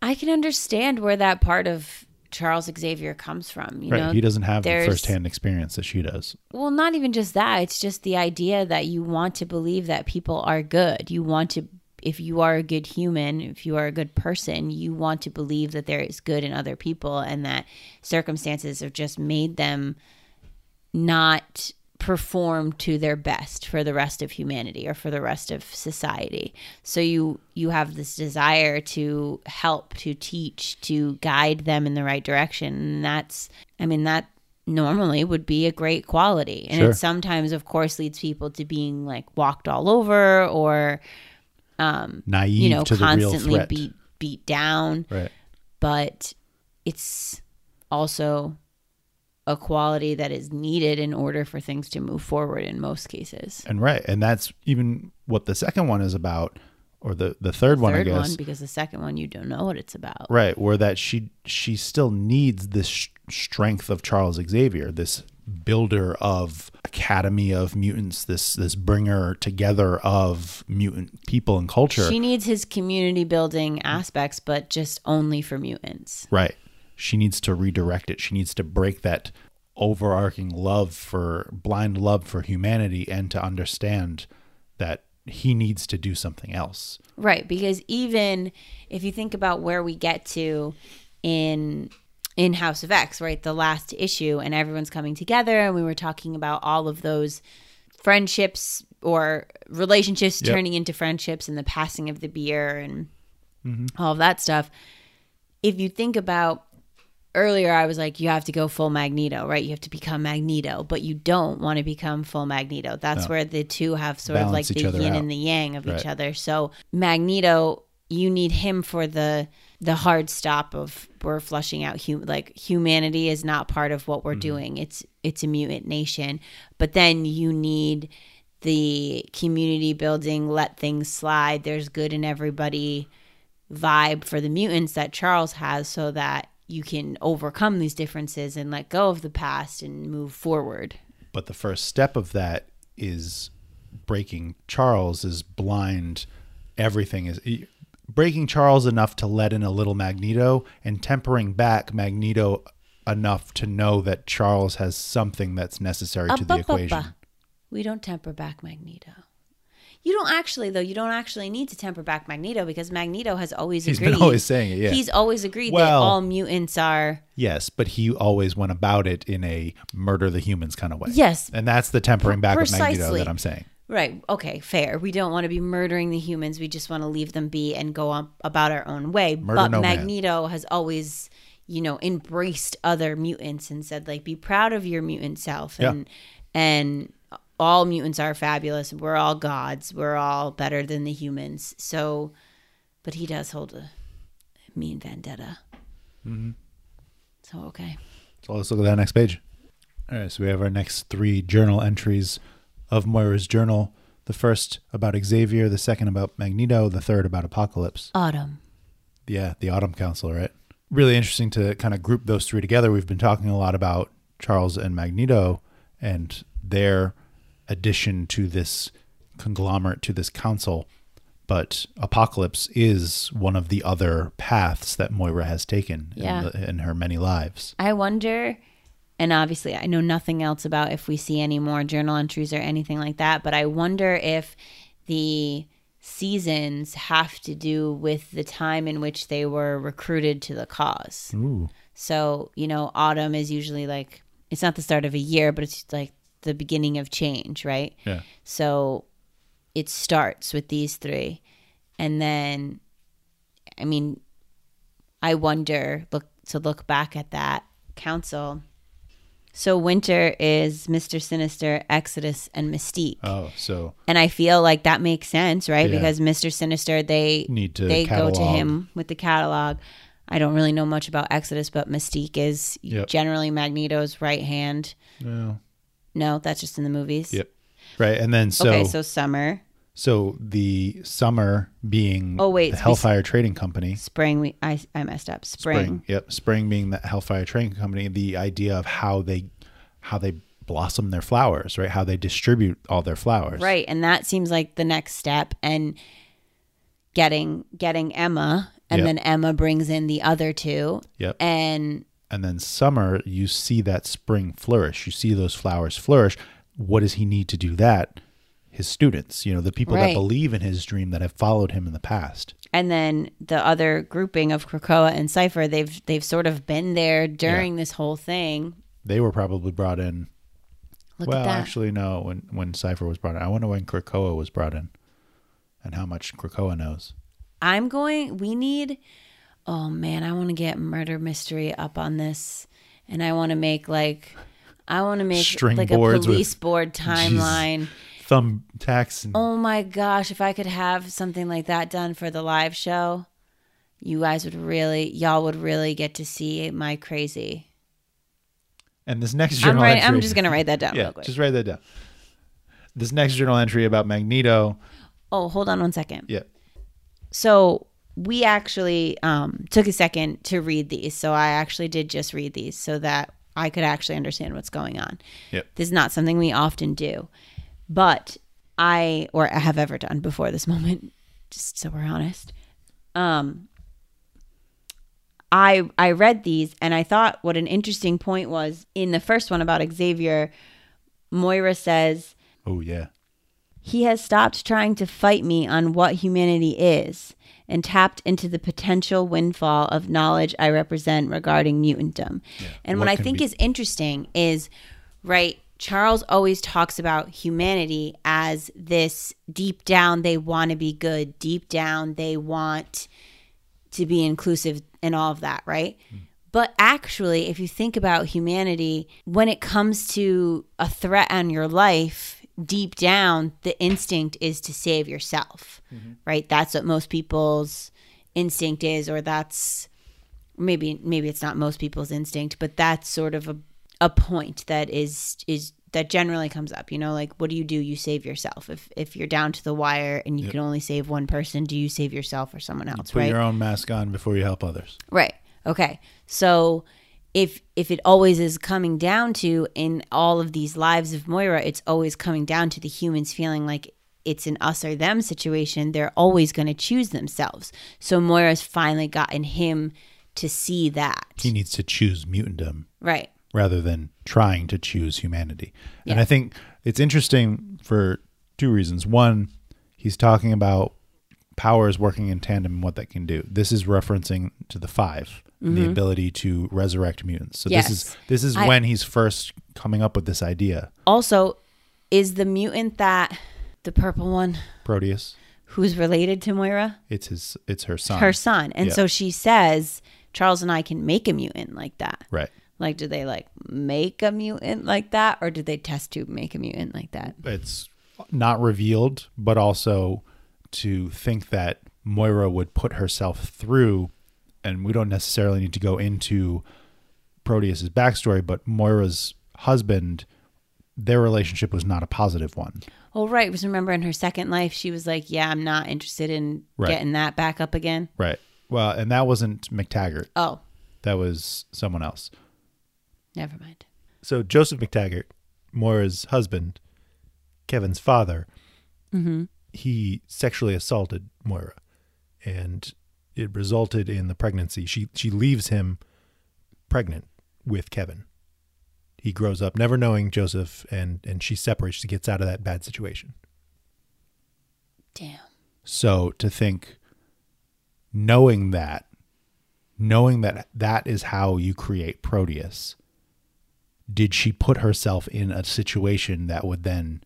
I can understand where that part of Charles Xavier comes from. You right. know, he doesn't have the firsthand experience that she does. Well, not even just that. It's just the idea that you want to believe that people are good. You want to, if you are a good human, if you are a good person, you want to believe that there is good in other people and that circumstances have just made them not perform to their best for the rest of humanity or for the rest of society. So you you have this desire to help, to teach, to guide them in the right direction. And that's I mean that normally would be a great quality. And Sure. it sometimes of course leads people to being like walked all over or um Naive you know to the real constantly beat beat down Right. but it's also a quality that is needed in order for things to move forward in most cases. And right, and that's even what the second one is about, or the the third, one, I Third guess. one, because the second one you don't know what it's about. right, where that she she still needs this sh- strength of Charles Xavier, this builder of academy of mutants, this this bringer together of mutant people and culture. She needs his community building aspects, but just only for mutants. right. She needs to redirect it. She needs to break that overarching love for blind love for humanity and to understand that he needs to do something else. Right, because even if you think about where we get to in in House of X, right, the last issue and everyone's coming together and we were talking about all of those friendships or relationships Yep. turning into friendships and the passing of the beer and mm-hmm. all of that stuff. If you think about earlier I was like you have to go full Magneto, right? You have to become Magneto, but you don't want to become full Magneto. That's No. where the two have sort of like the yin out. and the yang of Right. each other. So Magneto, you need him for the the hard stop of we're flushing out hum- like humanity is not part of what we're Mm-hmm. doing. It's it's a mutant nation. But then you need the community building, let things slide. There's good in everybody vibe for the mutants that Charles has so that you can overcome these differences and let go of the past and move forward. But the first step of that is breaking Charles's blind everything is breaking Charles enough to let in a little Magneto and tempering back Magneto enough to know that Charles has something that's necessary to the Up, up, up, equation. uh. We don't temper back Magneto. You don't actually, though. You don't actually need to temper back Magneto because Magneto has always He's agreed. been always saying it, yeah. He's always agreed that all mutants are. yes, but he always went about it in a murder the humans kind of way. Yes. And that's the tempering back of Magneto that I'm saying. Right. Okay. Fair. We don't want to be murdering the humans. We just want to leave them be and go on about our own way. Murder but no man. Magneto has always, you know, embraced other mutants and said, like, be proud of your mutant self. Yeah. And and all mutants are fabulous. We're all gods. We're all better than the humans. So, but he does hold a mean vendetta. Mm-hmm. So okay. So let's look at that next page. All right, so we have our next three journal entries of Moira's journal. The first about Xavier, the second about Magneto, the third about Apocalypse. Autumn. Yeah, the Autumn Council, right? Really interesting to kind of group those three together. We've been talking a lot about Charles and Magneto and their addition to this conglomerate, to this council. But Apocalypse is one of the other paths that Moira has taken Yeah. in, the, in her many lives. I wonder, and obviously I know nothing else about if we see any more journal entries or anything like that, but I wonder if the seasons have to do with the time in which they were recruited to the cause. Ooh. So, you know, autumn is usually like, it's not the start of a year, but it's like the beginning of change, right? Yeah. So it starts with these three. And then, I mean, I wonder, look, to look back at that council. So winter is Mr. Sinister, Exodus, and Mystique. Oh, so and I feel like that makes sense, right? Yeah. Because Mr. Sinister, they Need to they go to him with the catalog. I don't really know much about Exodus, but Mystique is Yep. generally Magneto's right hand. no. No, that's just in the movies. Yep. Right. And then so okay, so summer, so the summer being Oh, wait, the Hellfire Trading Company. spring. We I I messed up. Spring. Yep. Spring being the Hellfire Trading Company, the idea of how they how they blossom their flowers, right? How they distribute all their flowers. Right, and that seems like the next step and getting getting Emma and Yep. then Emma brings in the other two Yep. and And then summer, you see that spring flourish. You see those flowers flourish. What does he need to do that? His students, you know, the people that believe in his dream that have followed him in the past. and then the other grouping of Krakoa and Cipher they've they've sort of been there during this whole thing. They were probably brought in. Look well, actually, no. When when Cipher was brought in, I wonder when Krakoa was brought in, and how much Krakoa knows. I'm going we need oh man, I want to get murder mystery up on this and I want to make like I want to make String like a police board *laughs* timeline. Thumbtacks and Oh my gosh, if I could have something like that done for the live show, you guys would really y'all would really get to see my crazy. and this next I'm journal right, entry. I'm just going to write that down *laughs* yeah, real quick. just write that down. This next journal entry about Magneto. oh, hold on one second. Yeah, So, we actually um, took a second to read these. So, I actually did just read these so that I could actually understand what's going on. Yep. This is not something we often do, but I, or I have ever done before this *laughs* moment, just so we're honest. Um, I I read these and I thought what an interesting point was in the first one about Xavier. Moira says Oh yeah. he has stopped trying to fight me on what humanity is and tapped into the potential windfall of knowledge I represent regarding mutantdom. And what, What I think be- is interesting is, right, Charles always talks about humanity as this deep down, they want to be good. Deep down, they want to be inclusive and all of that, right? Hmm. But actually, if you think about humanity, when it comes to a threat on your life, deep down, the instinct is to save yourself, mm-hmm. right? That's what most people's instinct is, or that's maybe maybe it's not most people's instinct, but that's sort of a a point that is is that generally comes up. You know, like what do you do? You save yourself. If if you're down to the wire and you can only save one person, do you save yourself or someone else? Put right? your own mask on before you help others. Right. Okay. So if if it always is coming down to in all of these lives of Moira, it's always coming down to the humans feeling like it's an us or them situation, they're always going to choose themselves. So Moira's finally gotten him to see that. He needs to choose mutantdom Right. rather than trying to choose humanity. And I think it's interesting for two reasons. One, he's talking about powers working in tandem and what that can do. This is referencing to the 5 the ability to resurrect mutants. So Mm-hmm. Yes. this is this is I- when he's first coming up with this idea. Also, is the mutant that the purple one Proteus, who's related to Moira? it's his it's her son. Her son. And Yeah. so she says Charles and I can make a mutant like that. Right. Like, do they like make a mutant like that, or did they test to make a mutant like that? it's not revealed, but also to think that Moira would put herself through, and we don't necessarily need to go into Proteus's backstory, but Moira's husband, their relationship was not a positive one. Oh, right. Because remember in her second life, she was like, yeah, I'm not interested in Right. getting that back up again. Right. Well, and that wasn't McTaggart. Oh, That was someone else. never mind. So Joseph McTaggart, Moira's husband, Kevin's father, Mm-hmm. he sexually assaulted Moira, and it resulted in the pregnancy. She she leaves him pregnant with Kevin. He grows up never knowing Joseph, and and she separates. She gets out of that bad situation. Damn. So to think, knowing that, knowing that that is how you create Proteus, did she put herself in a situation that would then,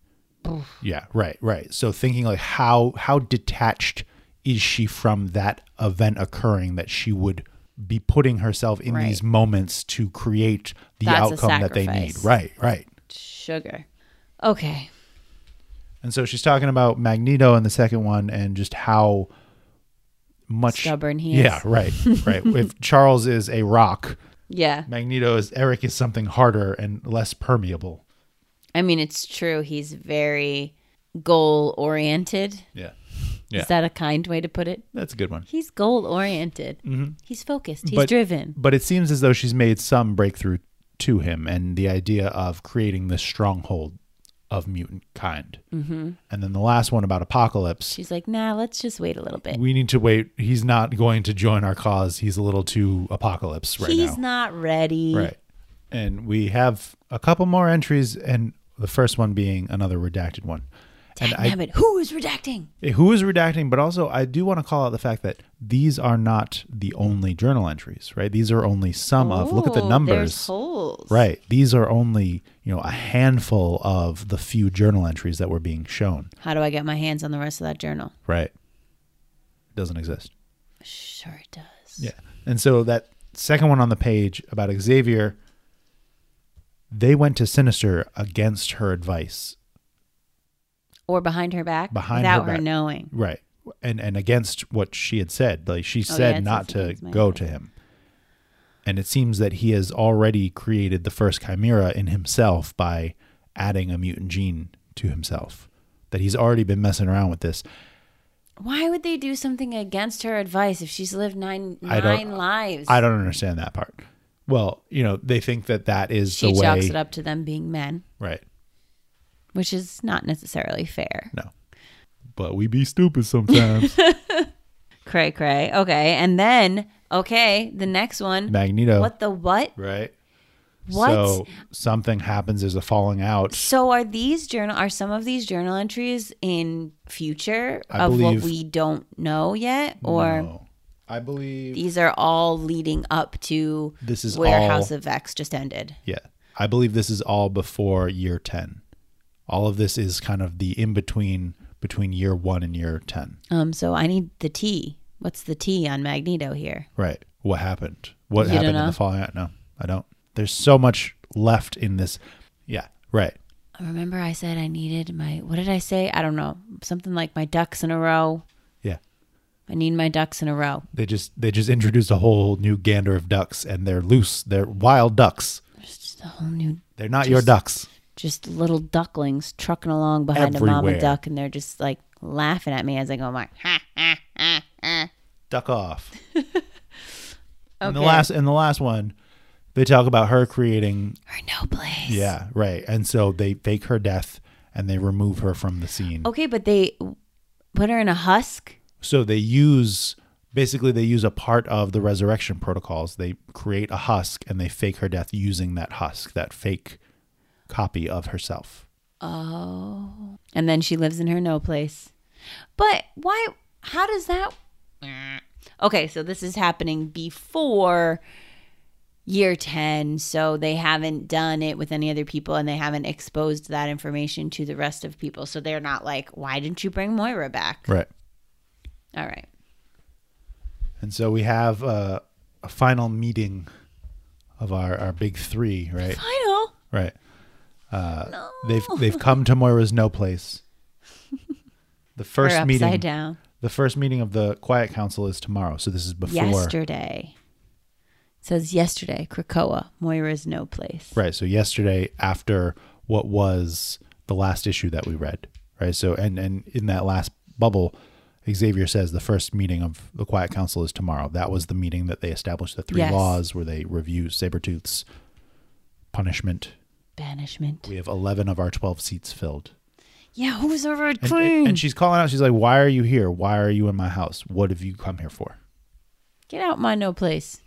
yeah, right, right. So thinking like how how detached is she from that event occurring that she would be putting herself in Right. these moments to create the That's outcome that they need. Right, right. Sugar. Okay. And so she's talking about Magneto in the second one and just how much Stubborn he is. Yeah, right, right. if *laughs* Charles is a rock, Yeah. Magneto is Eric is something harder and less permeable. I mean, it's true. He's very goal oriented. Yeah, Yeah. Is that a kind way to put it? that's a good one. He's goal oriented. Mhm. He's focused. He's But- driven. But it seems as though she's made some breakthrough to him and the idea of creating this stronghold of mutant kind. Mm-hmm. And then the last one about apocalypse. She's like, nah, let's just wait a little bit. We need to wait. He's not going to join our cause. He's a little too apocalypse right He's now. not ready. Right. And we have a couple more entries, and the first one being another redacted one. And I, Damn it. Who is redacting? Eh, who is redacting, but also I do want to call out the fact that these are not the only journal entries, right? These are only some of. Look at the numbers. holes. Right. These are only, you know, a handful of the few journal entries that were being shown. How do I get my hands on the rest of that journal? Right. It doesn't exist. Sure it does. Yeah. And so that second one on the page about Xavier, they went to Sinister against her advice. Or behind her back Behind without her, back. knowing. Right. And and against what she had said. Like she Oh, said yeah, not to go advice. to him. And it seems that he has already created the first chimera in himself by adding a mutant gene to himself. That he's already been messing around with this. Why would they do something against her advice if she's lived nine I nine lives? I don't understand that part. Well, you know, they think that that is she the chalks way. it up to them being men, Right. Which is not necessarily fair. No. But we be stupid sometimes. *laughs* Cray cray. Okay, and then okay, the next one. Magneto. What the what? Right. What? So something happens. There's a falling out. So are these journal are some of these journal entries in future I of what we don't know yet, or No. I believe these are all leading up to This is where all- House of X just ended? Yeah. I believe this is all before year 10. All of this is kind of the in between between year 1 and year 10. Um, so I need the T. What's the T on Magneto here? Right. What happened? What You happened in the out? No, I don't. There's so much left in this. Yeah. Right. I remember, I said I needed my. What did I say? I don't know. Something like my ducks in a row. Yeah. I need my ducks in a row. They just they just introduced a whole new gander of ducks and they're loose. They're wild ducks. There's just a whole new, They're not your ducks. Just little ducklings trucking along behind a mama Everywhere. duck, and they're just like laughing at me as I go by. Ha ha ha ha. Duck off. *laughs* And the last and the last one, they talk about her creating Or no place. Yeah, right. And so they fake her death and they remove her from the scene. Okay, but they put her in a husk. So they use basically they use a part of the resurrection protocols. They create a husk and they fake her death using that husk, that fake copy of herself. Oh. And then she lives in her no place. But why? How does that? Okay, so this is happening before year 10. So they haven't done it with any other people and they haven't exposed that information to the rest of people. So they're not like, why didn't you bring Moira back? Right. All right. And so we have uh, a final meeting of our, our big three, right? Final. Right. Uh, No. They've they've come to Moira's no place. *laughs* The first upside meeting down. the first meeting of the quiet council is tomorrow. So this is before Yesterday. says yesterday, Krakoa, Moira's no place. Right. So yesterday, after what was the last issue that we read, right? So and and in that last bubble, Xavier says the first meeting of the Quiet Council is tomorrow. That was the meeting that they established the three Yes. laws where they review Sabretooth's punishment. Banishment. We have eleven of our twelve seats filled. Yeah, who's a red queen? and, and she's calling out. She's like, "Why are you here? Why are you in my house? What have you come here for?" Get out my no place.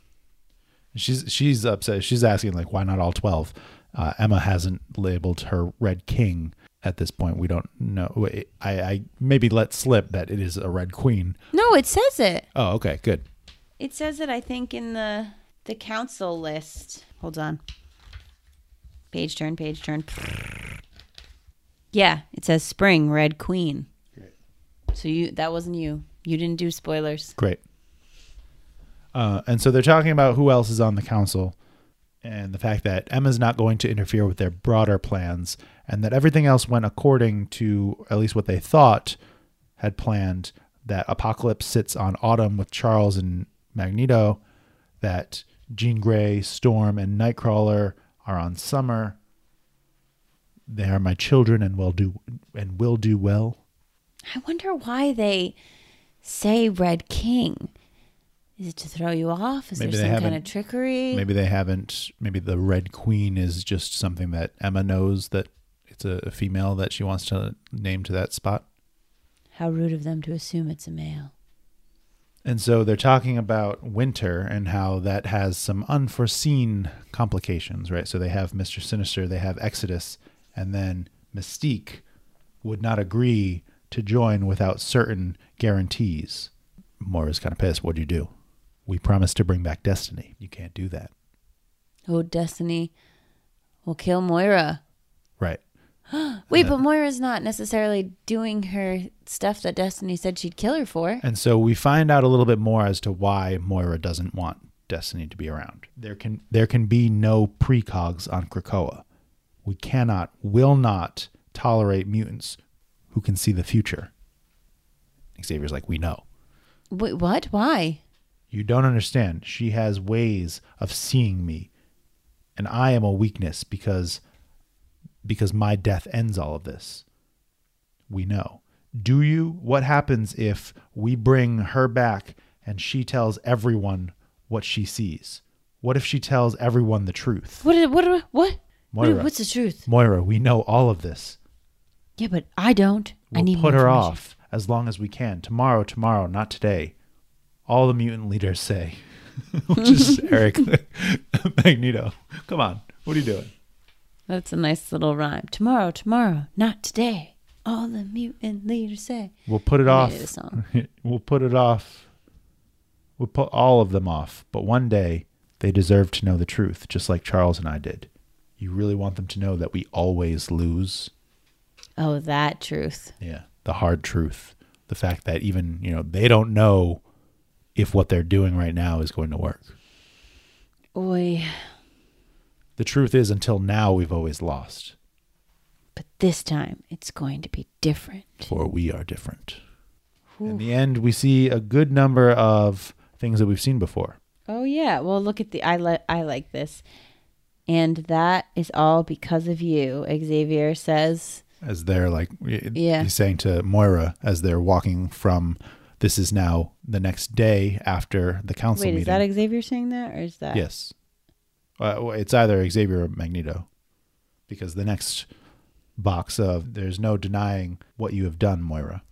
She's she's upset. She's asking like, "Why not all 12? Uh, Emma hasn't labeled her Red King at this point. We don't know. I, I maybe let slip that it is a Red Queen. No, it says it. Oh, okay, good. It says it, I think, in the the council list. Hold on. Page turn, page turn. Yeah, it says spring, red queen. Great. So you that wasn't you. You didn't do spoilers. Great. Uh, and so they're talking about who else is on the council and the fact that Emma's not going to interfere with their broader plans and that everything else went according to at least what they thought had planned that Apocalypse sits on Autumn with Charles and Magneto, that Jean Grey, Storm, and Nightcrawler are on Summer. They are my children and will do and will do well. I wonder why they say red king. Is it to throw you off? Is Maybe there some kind of trickery? Maybe they haven't. Maybe the Red Queen is just something that Emma knows that it's a, a female that she wants to name to that spot. How rude of them to assume it's a male. And so they're talking about winter and how that has some unforeseen complications, right? So they have Mr. Sinister, they have Exodus, and then Mystique would not agree to join without certain guarantees. Moira's kind of pissed. What'd you do? We promised to bring back Destiny. You can't do that. Oh, Destiny will kill Moira. Right. *gasps* Wait, but Moira's not necessarily doing her stuff that Destiny said she'd kill her for. And so we find out a little bit more as to why Moira doesn't want Destiny to be around. There can there can be no precogs on Krakoa. We cannot, will not tolerate mutants who can see the future. Xavier's like, we know. Wait, what? Why? You don't understand. She has ways of seeing me. And I am a weakness because because my death ends all of this. We know. Do you? What happens if we bring her back and she tells everyone what she sees? What if she tells everyone the truth? What? What? What? what? Moira. What's the truth? Moira, we know all of this. Yeah, but I don't. I We'll need put her off as long as we can. Tomorrow, tomorrow, not today. All the mutant leaders say, *laughs* which is *laughs* Eric *laughs* Magneto. Come on, what are you doing? That's a nice little rhyme. Tomorrow, tomorrow, not today. All the mutant leaders say. We'll put it off. made it a song. *laughs* we'll put it off. We'll put all of them off. But one day, they deserve to know the truth, just like Charles and I did. You really want them to know that we always lose? Oh, that truth. Yeah. The hard truth. The fact that even, you know, they don't know if what they're doing right now is going to work. Oi. The truth is, until now, we've always lost, But this time, it's going to be different. for we are different. In the end, we see a good number of things that we've seen before. Oh yeah. Well, look at the I like I like this. And that is all because of you, Xavier says. As they're like, Yeah. he's saying to Moira as they're walking from, this is now the next day after the council Wait, meeting. is that Xavier saying that or is that Yes. Uh, it's either Xavier or Magneto. Because the next box of there's no denying what you have done, Moira.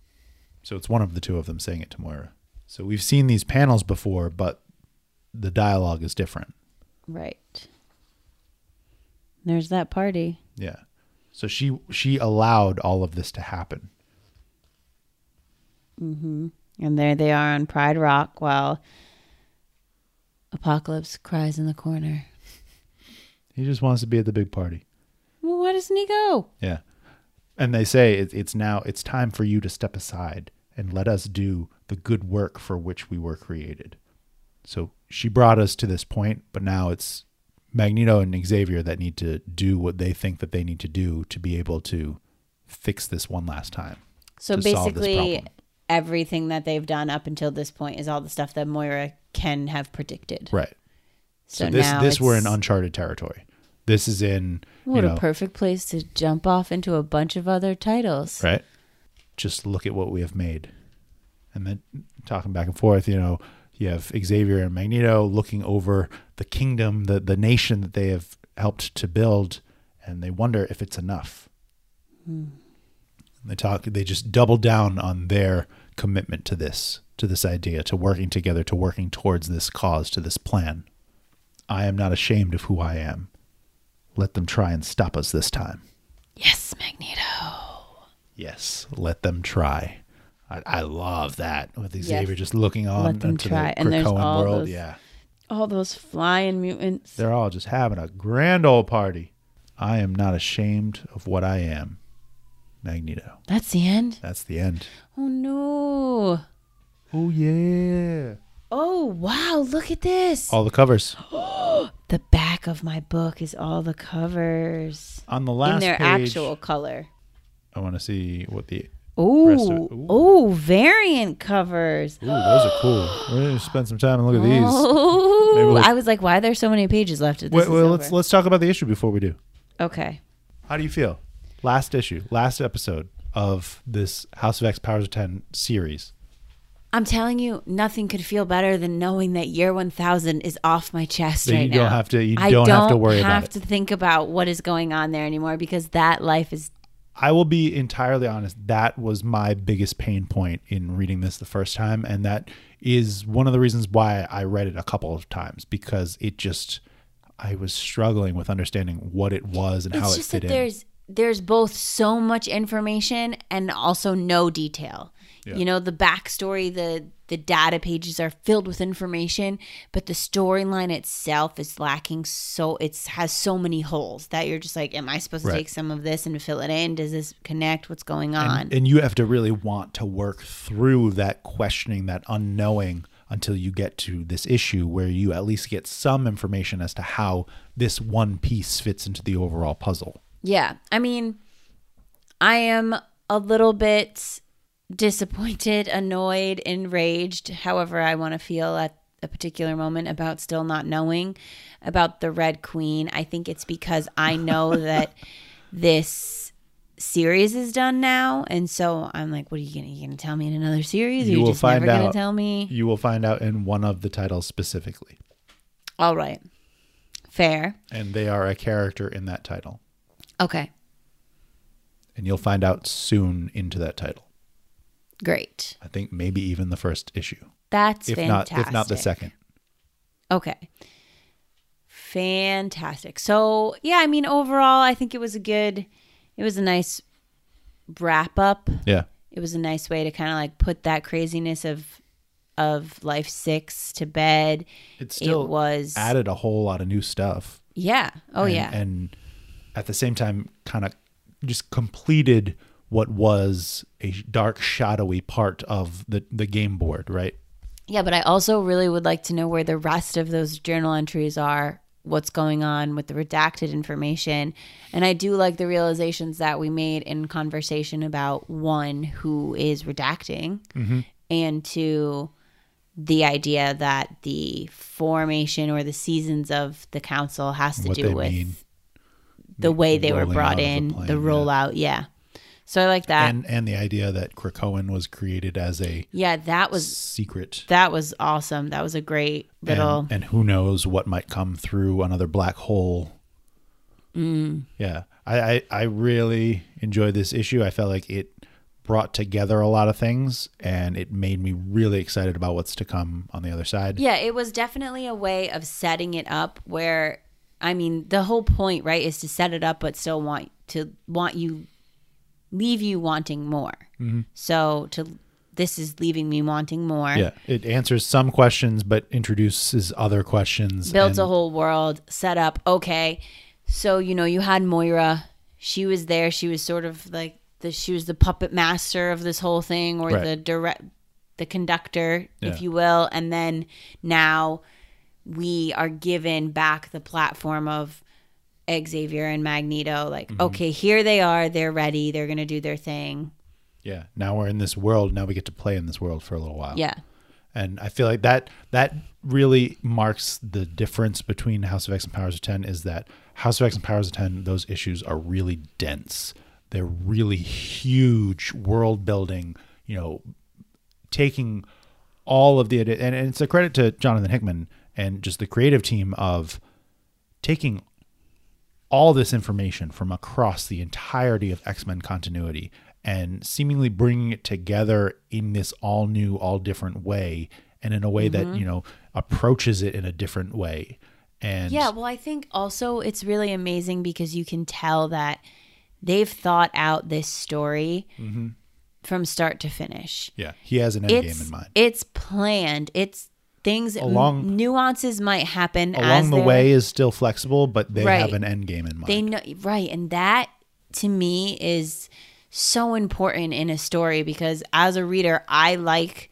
So it's one of the two of them saying it to Moira. So we've seen these panels before, but the dialogue is different. Right. There's that party. Yeah. So she she allowed all of this to happen. Mm-hmm. And there they are on Pride Rock while Apocalypse cries in the corner. He just wants to be at the big party. Well, why doesn't he go? Yeah. And they say it, it's now it's time for you to step aside and let us do the good work for which we were created. So she brought us to this point, but now it's Magneto and Xavier that need to do what they think that they need to do to be able to fix this one last time. So to solve this basically, everything that they've done up until this point is all the stuff that Moira can have predicted. Right. So, So, this now this we're in uncharted territory. This is in you What know a perfect place to jump off into a bunch of other titles. right. Just look at what we have made, and then talking back and forth. You know, you have Xavier and Magneto looking over the kingdom, the the nation that they have helped to build, and they wonder if it's enough. And They talk. They just double down on their commitment to this, to this idea, to working together, to working towards this cause, to this plan. I am not ashamed of who I am. Let them try and stop us this time. Yes, Magneto. Yes, let them try. I, I love that with Xavier Yes. just looking on Let them try. the And there's all world. those- Yeah, All those flying mutants. they're all just having a grand old party. I am not ashamed of what I am. Magneto. That's the end. That's the end. Oh no. Oh yeah. Oh wow, look at this. All the covers *gasps* The back of my book is all the covers on the last in their page. actual color. I want to see what the. Ooh, ooh, variant covers. Ooh, those are cool. *gasps* We're gonna spend some time and look at these. Oh, we'll- I was like, why are there so many pages left? At this Wait, well, let's let's talk about the issue before we do. Okay. How do you feel? Last issue, last episode of this House of X Powers of Ten series. I'm telling you, nothing could feel better than knowing that year 1000 is off my chest That right you now. don't have to- you I don't don't have to worry about have to think about what is going on there anymore because that life is I will be entirely honest. That was my biggest pain point in reading this the first time, and that is one of the reasons why I read it a couple of times because it just I was struggling with understanding what it was and how it's it just fit that in. there's there's both so much information and also no detail. Yeah. You know, the backstory, the the data pages are filled with information, but the storyline itself is lacking. So it's has so many holes that you're just like, am I supposed to Right. take some of this and fill it in? Does this connect? What's going on? and, and you have to really want to work through that questioning, that unknowing, until you get to this issue where you at least get some information as to how this one piece fits into the overall puzzle. Yeah. I mean, I am a little bit disappointed, *laughs* annoyed, enraged, however I want to feel at a particular moment about still not knowing about the Red Queen. I think it's because I know *laughs* that this series is done now and so I'm like what are you gonna you gonna tell me in another series You you will just find never gonna out. tell me You will find out in one of the titles specifically, all right fair and they are a character in that title. okay and you'll find out soon into that title. Great I think maybe even the first issue, that's if fantastic not if not the second. Okay. Fantastic. So, yeah, I mean, overall, I think it was a good, it was a nice wrap up. Yeah, It was a nice way to kind of like put that craziness of, of Life Six to bed. it still it was, added a whole lot of new stuff. yeah. Oh, and, yeah. and at the same time, kind of just completed what was a dark, shadowy part of the the game board, right? Yeah, but I also really would like to know where the rest of those journal entries are, what's going on with the redacted information. And I do like the realizations that we made in conversation about one, who is redacting, Mm-hmm. and two, the idea that the formation or the seasons of the council has to What do with mean. the way they were brought the in, the yeah. rollout. Yeah. So I like that. and and the idea that Krakoan was created as a yeah, that was secret. that was awesome. That was a great little and, and who knows what might come through another black hole. Mm. Yeah, I, I I really enjoyed this issue. I felt like it brought together a lot of things, and it made me really excited about what's to come on the other side. Yeah, it was definitely a way of setting it up where I mean, the whole point, right, is to set it up but still want to want you leave you wanting more. So to this is leaving me wanting more. Mm-hmm. Yeah, it answers some questions, but introduces other questions. Builds a whole world, set up. Okay. So, you know, you had Moira. She was there. She was sort of like the she was the puppet master of this whole thing or Right. the direct the conductor, Yeah. if you will. And then now we are given back the platform of Xavier and Magneto. Like, Mm-hmm. okay, here they are. They're ready. They're going to do their thing. Yeah, now we're in this world. Now we get to play in this world for a little while. Yeah. And I feel like that that really marks the difference between House of X and Powers of Ten is that House of X and Powers of Ten, those issues are really dense. They're really huge world building, you know, taking all of the and and it's a credit to Jonathan Hickman and just the creative team of taking all this information from across the entirety of X-Men continuity and seemingly bringing it together in this all new, all different way and in a way that, mm-hmm. you know, approaches it in a different way. And Yeah, well, I think also it's really amazing because you can tell that they've thought out this story mm-hmm. from start to finish. yeah, he has an end It's game in mind. it's planned. It's things Along- nuances might happen as Along the way is still flexible, but they Right. have an end game in mind. They know right, and that to me is so important in a story because as a reader, I like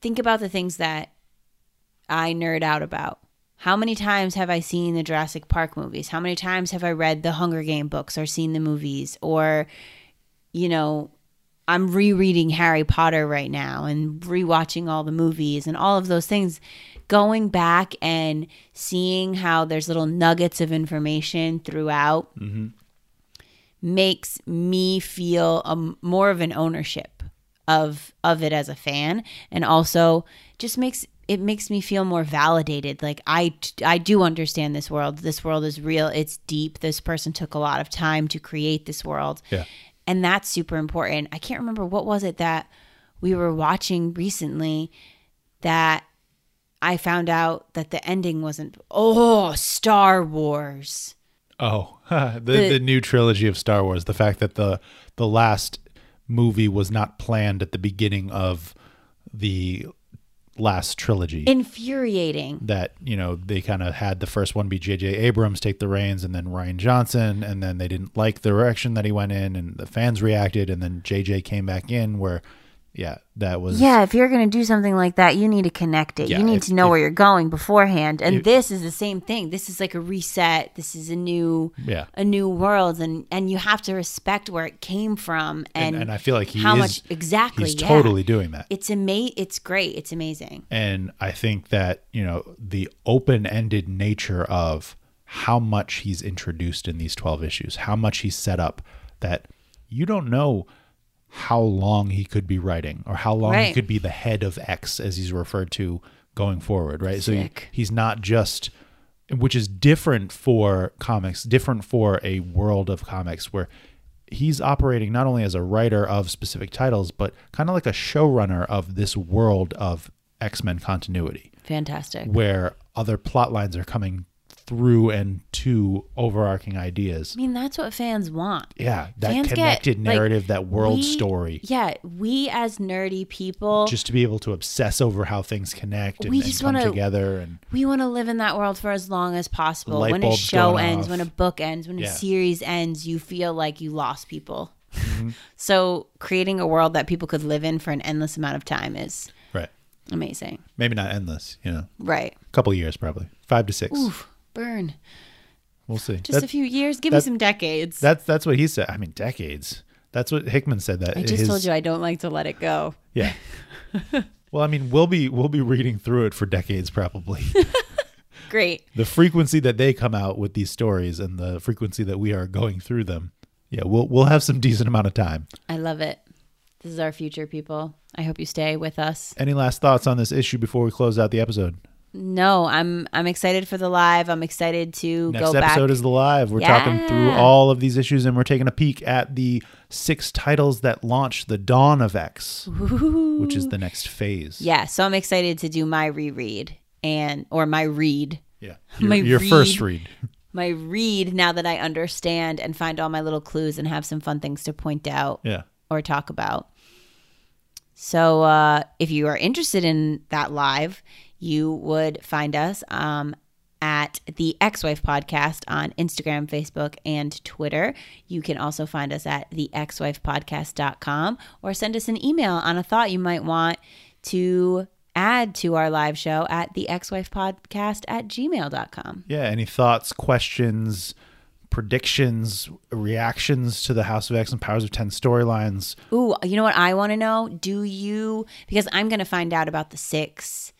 think about the things that I nerd out about. How many times have I seen the Jurassic Park movies? How many times have I read the Hunger Game books or seen the movies? Or, you know, I'm rereading Harry Potter right now and rewatching all the movies and all of those things. Going back and seeing how there's little nuggets of information throughout makes me feel um, more of an ownership of of it as a fan and also just makes it makes me feel more validated. Like i i do understand this world. This world is real. It's deep. This person took a lot of time to create this world. Yeah. And that's super important i can't remember what was it that we were watching recently that i found out that the ending wasn't oh star wars Oh, *laughs* the, the new trilogy of Star Wars. The fact that the the last movie was not planned at the beginning of the last trilogy. infuriating that you know they kind of had the first one be J.J. Abrams take the reins, and then Rian Johnson, and then they didn't like the direction that he went in, and the fans reacted, and then J.J. came back in. Where, yeah, that was Yeah, if you're going to do something like that, you need to connect it. Yeah, you need if- to know if- where you're going beforehand. And If- this is the same thing. This is like a reset. This is a new yeah. a new world and and you have to respect where it came from and And, and I feel like he how is much exactly he's yeah. totally doing that. It's ama- it's great. It's amazing. And I think that, you know, the open ended nature of how much he's introduced in these 12 issues, how much he's set up that you don't know how long he could be writing or how long he could be the head of X as he's referred to going forward, right? So he, he's not just which is different for comics, different for a world of comics where he's operating not only as a writer of specific titles, but kind of like a showrunner of this world of X Men continuity, Fantastic. where other plot lines are coming through and to overarching ideas. I mean, that's what fans want. Yeah, that Fans get, connected like, narrative, that world we- story. Yeah, we as nerdy people, Just to be able to obsess over how things connect and, We and come wanna- together, and we want to live in that world for as long as possible. When a show ends, off. when a book ends, when Yeah. a series ends, you feel like you lost people. Mm-hmm. *laughs* so creating a world that people could live in for an endless amount of time is right, amazing. maybe not endless, you know, Right. a couple years probably, five to six. Oof, burn. We'll see. Just That- a few years. Give me some decades. That's that's what he said. I mean, decades. That's what Hickman said. That I just his- told you I don't like to let it go. Yeah. *laughs* well, I mean, we'll be we'll be reading through it for decades probably. *laughs* Great. the frequency that they come out with these stories and the frequency that we are going through them. Yeah, we'll we'll have some decent amount of time. I love it. This is our future, people. I hope you stay with us. Any last thoughts on this issue before we close out the episode? No, I'm I'm excited for the live. I'm excited to Next go back. episode is the live. We're talking through all of these issues and we're taking a peek at the six titles that launch the dawn of X, which is the next phase. Yeah, so I'm excited to do my reread and or my read. Yeah. *laughs* Your, My your first read. read. *laughs* My read now that I understand and find all my little clues and have some fun things to point out Yeah. or talk about. So uh, if you are interested in that live, you would find us um, at the X Wife Podcast on Instagram, Facebook, and Twitter. You can also find us at the Podcast.com or send us an email on a thought you might want to add to our live show at the X Wife Podcast at gmail.com. Yeah. Any thoughts, questions, predictions, reactions to the House of X and Powers of Ten storylines. Ooh, you know what I want to know? Do you because I'm going to find out about the six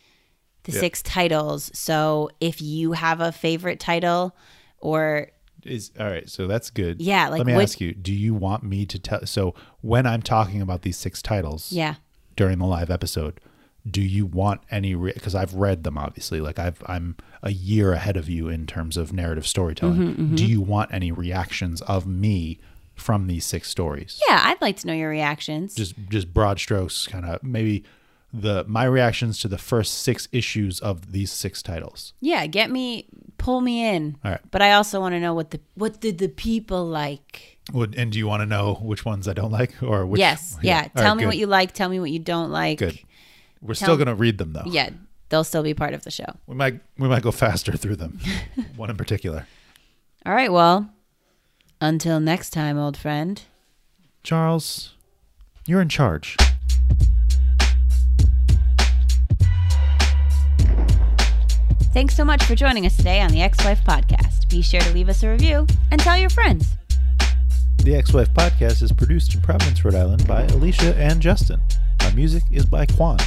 the six titles. So if you have a favorite title or Is all right, so that's good. Yeah, like let me what- ask you: Do you want me to tell? So when I'm talking about these six titles, yeah. during the live episode, do you want any? Because I've read them, obviously. Like I've, I'm a year ahead of you in terms of narrative storytelling. Mm-hmm, Do you want any reactions of me from these six stories? Yeah, I'd like to know your reactions. Just, just broad strokes, kind of maybe the my reactions to the first six issues of these six titles. yeah, get me pull me in. All right. But I also want to know what the what did the people like? Would, and do you want to know which ones I don't like, or which? yes. Yeah. All Tell right, me what you like, tell me what you don't like. Good. We're tell- still gonna read them though. Yeah, they'll still be part of the show. We might we might go faster through them. *laughs* One in particular. All right, well, until next time, old friend. Charles, you're in charge. Thanks so much for joining us today on the X Wife Podcast. Be sure to leave us a review and tell your friends. The X Wife podcast is produced in Providence, Rhode Island by Alicia and Justin. Our music is by Quan.